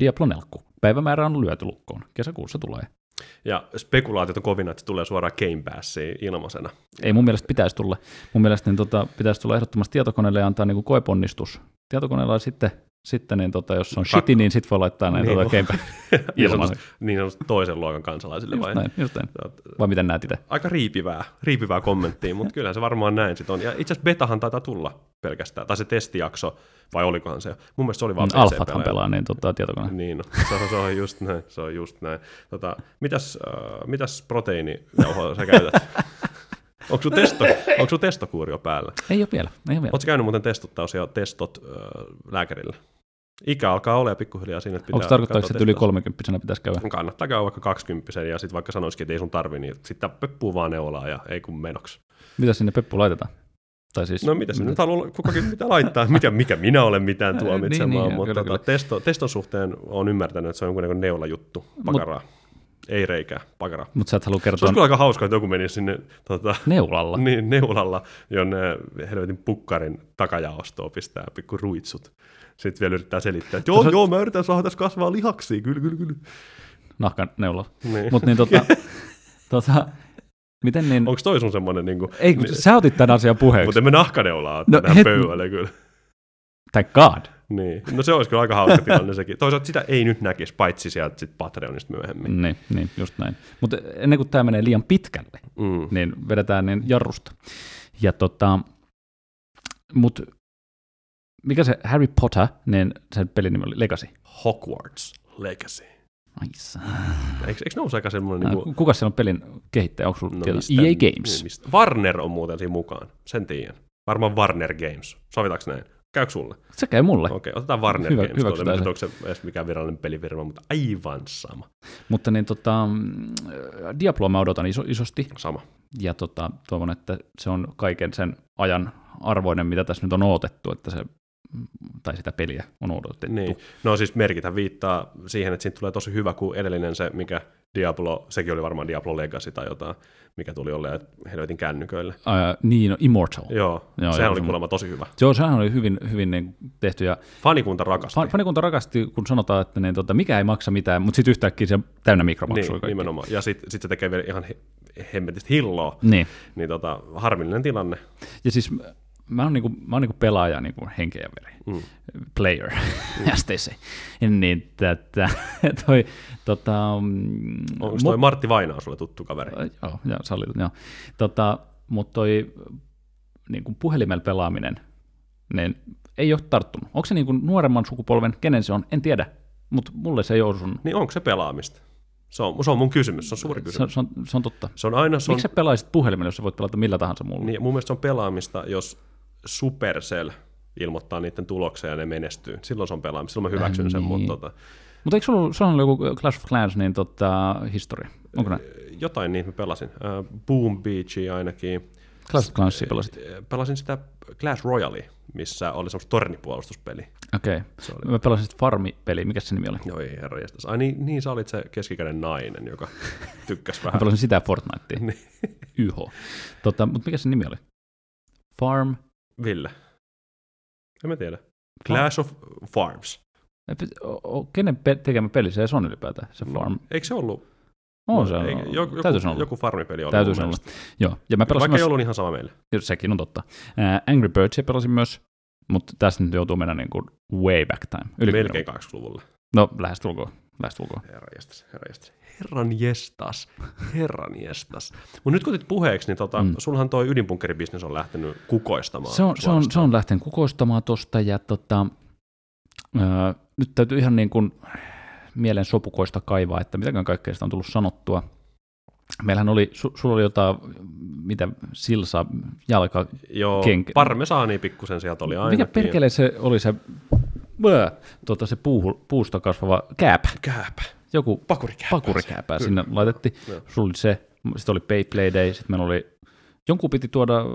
Diablo 4. Päivämäärä on lyöty lukkoon. Kesäkuussa tulee. Ja spekulaatiot on kovin, että se tulee suoraan Game Passiin ilmaisena. Ei mun mielestä pitäisi tulla. Mun mielestä niin tota, pitäisi tulla ehdottomasti tietokoneelle ja antaa niin koeponnistus. Tietokoneella sitten sitten niin tota, jos on shitty, niin sitten voi laittaa näin niin, tota Game ilman. niin on toisen luokan kansalaisille just vai? Näin, just näin. Vai miten näet itse? Aika riipivää, riipivää kommenttia, mutta kyllä se varmaan näin sitten on. Ja itse asiassa betahan taitaa tulla pelkästään, tai se testijakso, vai olikohan se? Mun mielestä se oli vaan mm, Alfathan pelaa, niin tota, tietokone. Niin, no, se, on, se on just näin, se on just näin. Tota, mitäs, äh, mitäs proteiinijauhoa sä käytät? Onko sun, testo, onko sun testokuuri jo päällä? Ei ole vielä. Ei ole vielä. Oletko käynyt muuten testottaus ja testot äh, lääkärillä? Ikä alkaa olla pikkuhiljaa siinä, että pitää Onko tarkoittaa, että yli 30 pitäisi käydä? Kannattaa käydä vaikka 20 ja sitten vaikka sanoisikin, että ei sun tarvi, niin sitten peppuu vaan neulaa ja ei kun menoksi. Mitä sinne peppu laitetaan? Tai siis, No mitä se nyt haluaa kukakin mitä laittaa, mikä, mikä minä olen mitään tuomitsemaan, Niin, niin, mutta kyllä, tota, testo, teston suhteen on ymmärtänyt, että se on jonkunnäköinen neulajuttu, pakaraa. Ei reikää, pakaraa. Mutta sä et halua Se kertoa olisi kyllä aika hauska, että joku menisi sinne tota, neulalla. niin, neulalla jonne helvetin pukkarin takajaostoon pistää pikku ruitsut. Sitten vielä yrittää selittää, että joo, Tuossa- joo, mä yritän saada tässä kasvaa lihaksi, kyllä, kyllä, kyllä. Nahkan neulalla. Niin. Mutta niin tota, tota, miten niin... Onko toi sun semmonen, niin kuin, Ei, kun sä otit tämän asian puheeksi. mutta emme nahkaneulaa No, tähän het- pöydälle kyllä. Thank God. Niin. No se olisi kyllä aika hauska tilanne sekin. Toisaalta sitä ei nyt näkisi, paitsi sieltä sit Patreonista myöhemmin. Niin, niin, just näin. Mutta ennen kuin tämä menee liian pitkälle, Mm. niin vedetään niin jarrusta. Ja tota, mut mikä se Harry Potter, niin sen pelin nimi oli Legacy. Hogwarts Legacy. Ai saa. Eikö, eikö ne ole aika semmoinen... Niin kuin, Kuka siellä on pelin kehittäjä? Onko sulla no, no, mistä- EA niin, Games? mistä- Warner on muuten siinä mukaan, sen tiedän. Varmaan Warner Games. Sovitaanko näin? Käykö sulle? Se käy mulle. Okei, otetaan Warner Hyvä- Games. Tuolle. se. onko se edes mikään virallinen pelifirma, mutta aivan sama. Mutta niin tota, mm, Diabloa mä odotan iso, isosti. Sama. Ja tota, toivon, että se on kaiken sen ajan arvoinen, mitä tässä nyt on odotettu, että se, tai sitä peliä on odotettu. Niin. No siis merkitä viittaa siihen, että siitä tulee tosi hyvä kuin edellinen se, mikä Diablo, sekin oli varmaan Diablo Legacy tai jotain, mikä tuli olleen helvetin kännyköille. Ää, niin, no, Immortal. Joo, Joo, sehän joo, oli se- kuulemma tosi hyvä. Joo, sehän oli hyvin, hyvin niin tehty. Ja Fanikunta rakasti. fan- fanikunta rakasti, kun sanotaan, että niin, tota, mikä ei maksa mitään, mutta sitten yhtäkkiä se täynnä mikromaksua. niin, nimenomaan. Ja sitten sit se tekee vielä ihan he, hemmetistä hilloa. Niin. Niin tota, harmillinen tilanne. Ja siis mä oon, niinku, mä oon niinku pelaaja niinku henkeä veri. Mm. Player, they say. Niin tätä, toi, tota, mm, Onko toi Martti Vainaa sulle tuttu kaveri? Joo, ja sallitun, joo. Tota, mutta toi niin kuin puhelimella pelaaminen, niin ei ole tarttunut. Onko se niin kuin nuoremman sukupolven, kenen se on, en tiedä, mutta mulle se ei ole osunut. Niin onko se pelaamista? Se on, se on mun kysymys, se on suuri Se, kysymys. se, on, se on totta. Se on aina, se on, Miksi sä pelaisit puhelimella, jos sä voit pelata millä tahansa muulla? niin, mun mielestä se on pelaamista, jos Supercell ilmoittaa niiden tuloksia ja ne menestyy. Silloin se on pelaamista, silloin mä hyväksyn sen, niin. mutta tota, Mutta eikö sulla, sulla ollut joku Clash of Clans niin tota, historia? Onko näin? jotain niitä mä pelasin. Boom Beachia ainakin. Clash of Clansia pelasit? Pelasin sitä Clash Royale, missä oli semmoista tornipuolustuspeli. Okei. Okay. Mä pelasin sitten Farmi-peli, mikä se nimi oli? Joo, ei herra jästäs. Ai niin, niin, sä olit se keskikäden nainen, joka tykkäsi Mä vähän. pelasin sitä Fortnitea. Niin. YH. Tota, mutta mikä se nimi oli? Farm? Ville. En mä tiedä. Clash of Farms. O- o- Kenen pe- tekemä peli se on ylipäätään, se Farm? Eikö se ollut? On se, Ei, on. joku, täytyisi olla. joku farmipeli oli Täytyisi mun olla. Joo, ja mä pelasin Vaikka myös, ei ollut ihan sama meille. sekin on totta. Ää, Angry Birdsia pelasin myös, mutta tästä nyt joutuu mennä niin kuin way back time. Yli Melkein 80-luvulla. No, lähestulkoon. Lähestulkoon. Herran jestas, herran jestas. Herran jestas, herran jestas. Mutta nyt kun otit puheeksi, niin tota, Mm. sulhan toi ydinbunkkeribisnes on lähtenyt kukoistamaan. Se on, se, on, se on lähtenyt kukoistamaan tosta, ja tota, ää, nyt täytyy ihan niin kuin mielen sopukoista kaivaa, että mitäkään kaikkea sitä on tullut sanottua. Meillähän oli, su, sulla oli jotain, mitä, silsa, jalka, Joo, kenkä- parmesaani pikkusen sieltä oli ainakin. mikä perkele se oli se, bää, tota, se puu, puusta kasvava kääpä, Kääpä. joku Pakurikääpä. pakurikääpää Kyllä. sinne laitettiin. Sulla oli se, sitten oli Beyblade, sitten meillä oli, jonkun piti tuoda äh,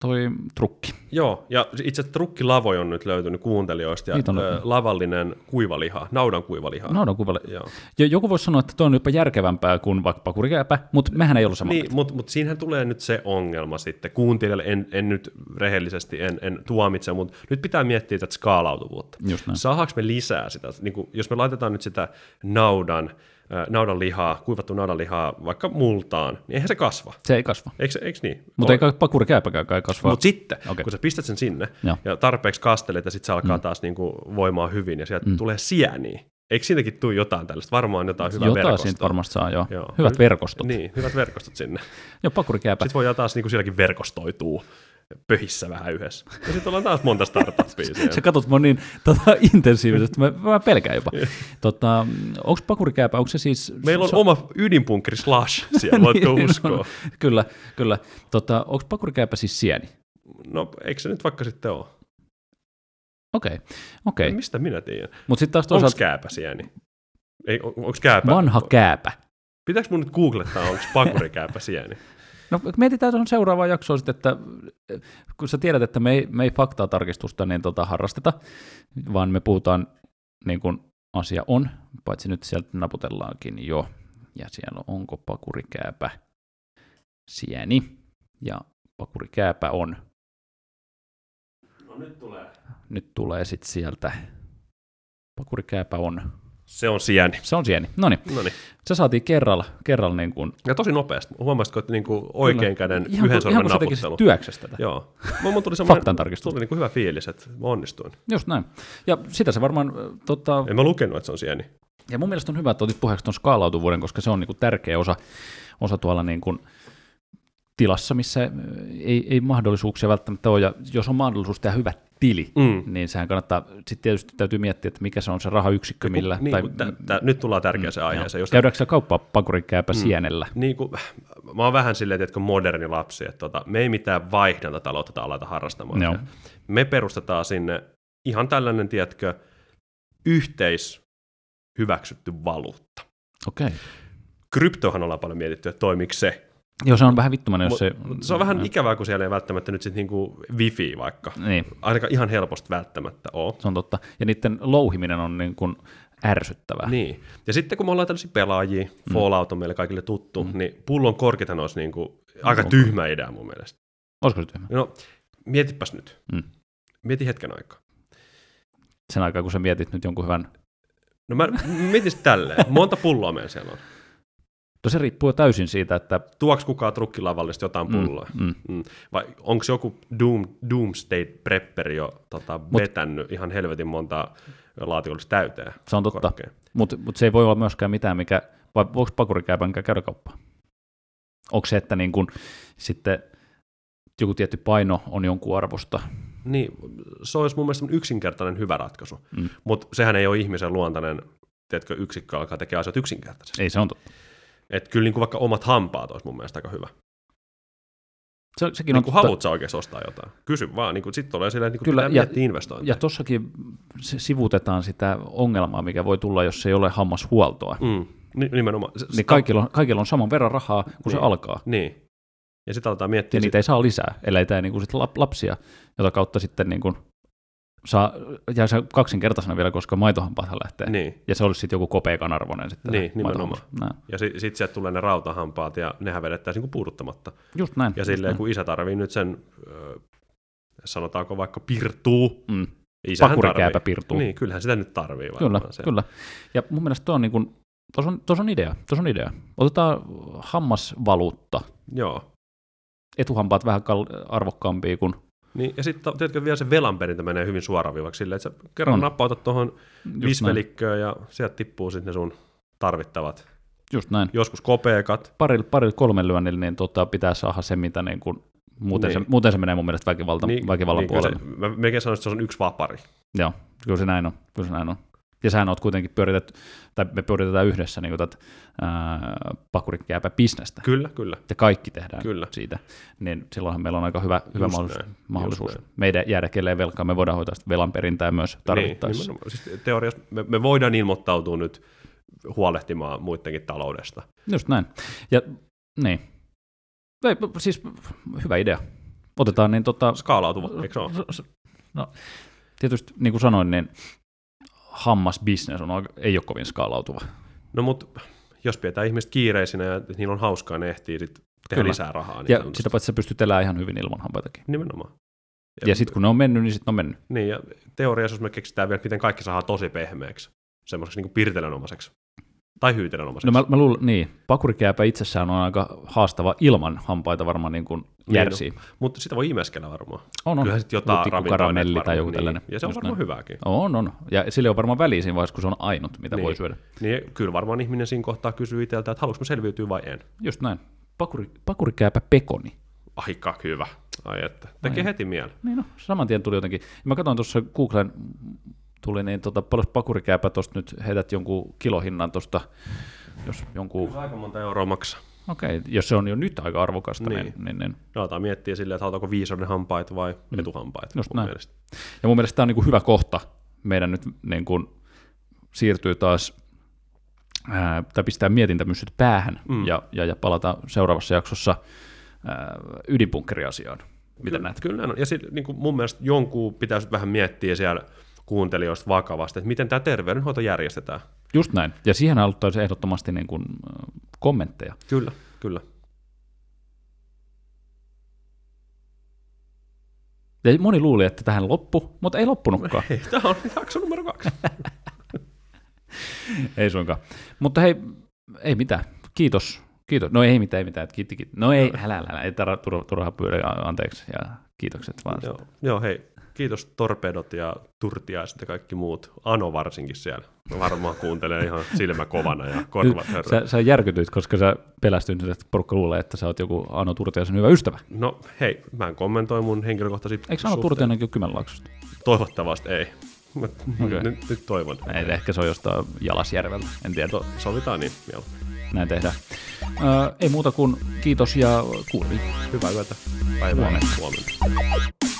toi trukki. Joo, ja itse asiassa trukkilavoja on nyt löytynyt kuuntelijoista, ja on ö, lavallinen kuivaliha, naudan kuivaliha. Naudan kuvalle. Joo. Ja joku voisi sanoa, että toi on jopa järkevämpää kuin vaikka pakurikääpä, mutta mehän ei ollut sama. Niin, mutta mut siinähän tulee nyt se ongelma sitten. Kuuntelijalle en, en nyt rehellisesti en, en tuomitse, mutta nyt pitää miettiä tätä skaalautuvuutta. Saadaanko me lisää sitä? Niin kuin, jos me laitetaan nyt sitä naudan, äh, naudan lihaa, kuivattu naudan lihaa vaikka multaan, niin eihän se kasva. Se ei kasva. Eikö, eikö niin? Mutta ei kai pakurikääpäkään kai kasva. Mutta sitten, okay. kun sä pistät sen sinne Joo. ja tarpeeksi kastelet ja sitten se alkaa mm. taas niinku voimaa hyvin ja sieltä mm. tulee sieniä. Eikö siitäkin tule jotain tällaista? Varmaan jotain hyvää Jotain verkostoa. siitä varmasti saa, joo. Joo. Hyvät verkostot. Niin, hyvät verkostot sinne. Joo, pakurikääpä. Sitten voi taas niinku sielläkin verkostoituu pöhissä vähän yhdessä. Ja sitten ollaan taas monta startuppia siellä. Sä katsot mua niin tota, intensiivisesti, mä, mä pelkään jopa. tota, onko pakurikääpä, onko se siis... Meillä on se, oma ydinpunkkeri Slash siellä, voitko Niin, uskoa. no, Kyllä, kyllä. Tota, onko pakurikääpä siis sieni? No, eikö se nyt vaikka sitten ole? Okei, okei. Mistä minä tiedän? Mutta sitten taas Onko toisaalta kääpä sieni? Ei, on, onko kääpä? vanha kääpä. Pitääkö mun nyt googlettaa, onko pakurikääpä sieni? No mietitään tuohon seuraavaan jaksoon sitten, että kun sä tiedät, että me ei, me ei faktaa tarkistusta niin tota, harrasteta, vaan me puhutaan niin kuin asia on, paitsi nyt sieltä naputellaankin jo, ja siellä on onko pakurikääpä sieni, ja pakurikääpä on. No nyt tulee. Nyt tulee sitten sieltä, pakurikääpä on, Se on sieni. se on sieni. No niin, niin. se saatiin kerralla, kerralla niin kuin, Ja tosi nopeasti. Huomasitko, että niinku oikein käden ihan, yhden kuin- ihan sormen kuin naputtelu? työksessä tätä. Joo. Mulla tuli semmoinen, Faktan tarkistus. tuli niinku hyvä fiilis, että mä onnistuin. Just näin. Ja sitä se varmaan, äh, tota, En mä lukenut, että se on sieni. ja mun mielestä on hyvä, että otit puheeksi tuon skaalautuvuuden, koska se on niin kuin tärkeä osa, osa tuolla niin kuin tilassa, missä äh, ei, ei mahdollisuuksia välttämättä ole, ja jos on mahdollisuus tehdä hyvä tili, Mm. niin sehän kannattaa, sitten tietysti täytyy miettiä, että mikä se on se rahayksikkö, millä, Niin, tai, kun tä, tä, nyt tullaan tärkeäseen aiheeseen. Jos käydäänkö se kauppaa pakurikääpä mm. sienellä? niin kuin, mä oon vähän silleen, että moderni lapsi, että tota, me ei mitään vaihdantataloutta tai aleta harrastamaan. Joo. Me perustetaan sinne ihan tällainen, tiedätkö, yhteis hyväksytty valuutta. Okei. Okay. Kryptohan ollaan paljon mietitty, että toimiiko se. Joo, se on vähän vittumainen, jos se... se on vähän ikävää, kun siellä ei välttämättä nyt sitten niinku wifi vaikka. Niin, Ainakaan ihan helposti välttämättä ole. se on totta. Ja niiden louhiminen on niin kuin ärsyttävää. Niin. Ja sitten kun me ollaan tällaisia pelaajia, Fallout on meille kaikille tuttu, mm. niin pullon korkithan olisi niinku aika Onko? tyhmä idea mun mielestä. Olisiko se tyhmä? No, mietipäs nyt. Mm. Mieti hetken aikaa. Sen aikaa, kun sä mietit nyt jonkun hyvän... No mä mietin tälleen. Monta pulloa meillä siellä on. No se riippuu täysin siitä, että... Tuoks kukaan trukkilavallista jotain pulloa? Mm, mm. Mm. Vai onko joku Doom, Doomsday Prepperi jo tota, Mut- vetänyt ihan helvetin monta laatikollista täyteen? Se on totta, mutta mut se ei voi olla myöskään mitään, mikä... Vai voiko pakurikääpänkään käydä kauppaan? Onko se, että niin kun, sitten joku tietty paino on jonkun arvosta? Niin, se olisi mun mielestä yksinkertainen hyvä ratkaisu. Mm. Mutta sehän ei ole ihmisen luontainen tiedätkö, yksikkö alkaa tekemään asioita yksinkertaisesti. Ei se on totta. Et kyllä niin kuin vaikka omat hampaat olisi mun mielestä aika hyvä. Se, sekin Niin on kuin haluat sä oikeasti ostaa jotain? Kysy vaan, niin kuin, sitten tulee silleen, että niin Kyllä, pitää ja- miettiä investointeja. Ja tossakin se sivutetaan sitä ongelmaa, mikä voi tulla, jos ei ole hammashuoltoa. Mm, ni- nimenomaan. Se, Niin kaikilla on, kaikilla on saman verran rahaa, kun se Niin. alkaa. Niin. Ja sitten aletaan miettiä, Ja niitä ei saa lisää, ellei tämä niin sit lap- lapsia, jota kautta sitten niin kuin saa, jää se kaksinkertaisena vielä, koska maitohampaathan lähtee. niin. Ja se olisi sitten joku kopeikan arvoinen sitten. Niin, maitohammas. Näin. Ja sitten sit sieltä tulee ne rautahampaat ja nehän vedettäisiin niin puuduttamatta. Just näin. Ja silleen, näin. kun isä tarvii nyt sen, ö, sanotaanko vaikka pirtuu, Mm. isähän Pakurikääpä pirtuu. Niin, kyllähän sitä nyt tarvii Kyllä, varmaan. se. kyllä. Ja mun mielestä tuo on, niin kuin, tuossa on, on idea, tuossa on idea. Otetaan hammasvaluutta. Joo. Etuhampaat vähän kal- arvokkaampia kuin Niin, ja sitten tiedätkö, vielä se velanperintä menee hyvin suoraviivaksi silleen, että sä kerran On. nappautat tuohon visvelikköön ja sieltä tippuu sitten ne sun tarvittavat. Just näin. Joskus kopeekat. Parilla, parilla kolmen lyönnillä niin tota, pitää saada se, mitä niin kuin, muuten, Niin. se, muuten se menee mun mielestä väkivalta, niin, väkivallan niin, puolelle. Se, mä melkein sanoisin, että se on yksi vapari. Joo, kyllä se näin on. Kyllä se näin on. Ja sähän oot kuitenkin pyöritet, tai me pyöritetään yhdessä niin tätä pakurikääpä bisnestä. Kyllä, kyllä. Ja kaikki tehdään Kyllä. siitä. Niin silloinhan meillä on aika hyvä, hyvä Just mahdollisuus, näin, mahdollisuus. meidän jäädä kelleen velkaa. Me voidaan hoitaa sitä velan perintää myös tarvittaessa. Niin, siis teoriassa me, me voidaan ilmoittautua nyt huolehtimaan muidenkin taloudesta. Just näin. Ja niin. Ei, siis hyvä idea. Otetaan niin tota... Skaalautuva, eikö se ole? No, tietysti niin kuin sanoin, niin hammasbisnes on, ei ole kovin skaalautuva. No mutta jos pidetään ihmiset kiireisinä ja niillä on hauskaa, ne ehtii sitten tehdä Kyllä. lisää rahaa. Niin Ja sitä paitsi sä pystyt elämään ihan hyvin ilman hampaitakin. Nimenomaan. Ja, ja sitten kun ne on mennyt, niin sitten on mennyt. Niin, ja teoriassa jos me keksitään vielä, miten kaikki saadaan tosi pehmeäksi, semmoiseksi niin pirtelönomaiseksi. Tai hyytelönomaiseksi. No mä, mä luulen, niin, pakurikääpä itsessään on aika haastava ilman hampaita varmaan niin kuin Niin, järsii. Mutta sitä voi imeskellä varmaan. On, on. Kyllähän sitten jotain karamelli tai joku niin. tällainen. Ja se on Just varmaan näin. hyvääkin. On, on. Ja sille on varmaan väliä siinä vaiheessa, kun se on ainut, mitä Niin. voi syödä. Niin kyllä varmaan ihminen siinä kohtaa kysyy itseltä, että haluanko mä selviytyä vai en. Just näin. Pakuri, pakurikääpä pekoni. Aika hyvä. Ai että. Tekee Ai. heti mieli. Niin no, saman tien tuli jotenkin. Mä katsoin tuossa Googlen, tuli niin tota, paljon pakurikääpä tuosta nyt heität jonkun kilohinnan tuosta, jos jonkun, Se aika monta euroa maksaa. okei, okay, jos se on jo nyt aika arvokasta, niin, Niin. niin, niin, aletaan miettiä silleen, että halutaanko viisauden hampaita vai etuhampaita. Mm. Just mun näin. mielestä. Ja mun mielestä tämä on niin kuin hyvä kohta meidän nyt niin kuin siirtyy taas, ää, tai pistää mietintämyssyt päähän Mm. ja, ja, ja palata seuraavassa jaksossa ää, ydinpunkkeriasiaan. Miten kyllä, näet? Kyllä näin on. Ja sitten niin kuin mun mielestä jonkun pitäisi vähän miettiä siellä kuuntelijoista vakavasti, että miten tämä terveydenhoito järjestetään. Just näin. Ja siihen haluttaisiin ehdottomasti niin kuin, kommentteja. Kyllä, kyllä. Ja moni luuli, että tähän loppu, mutta ei loppunutkaan. Hei, tämä on jakso numero kaksi. ei suinkaan. Mutta hei, ei mitään. Kiitos. Kiitos. No ei mitään, ei mitään. Kiitti, kiitti. No ei, älä, älä, älä. Ei tarvitse turha, turha pyydä anteeksi ja kiitokset vaan. Joo, joo, hei. Kiitos Torpedot ja Turtiaiset ja kaikki muut. Ano varsinkin siellä. Mä varmaan kuuntelen ihan silmä kovana ja korvat hörrö. Sä, sä järkytyit, koska sä pelästynyt, että porukka luulee, että sä oot joku Ano Turtiaisen hyvä ystävä. No hei, mä en kommentoi mun henkilökohtaisia Eikö Ano Turtiainenkin ole Kymenlaaksosta? Toivottavasti ei. Mä, Okei. nyt, nyt toivon. Ei, ehkä se on jostain Jalasjärveltä, en tiedä. To, sovitaan niin, joo. Näin tehdään. Öö, ei muuta kuin kiitos ja kuulin. Hyvää yötä. Päivää. Huomenta. Huomenta.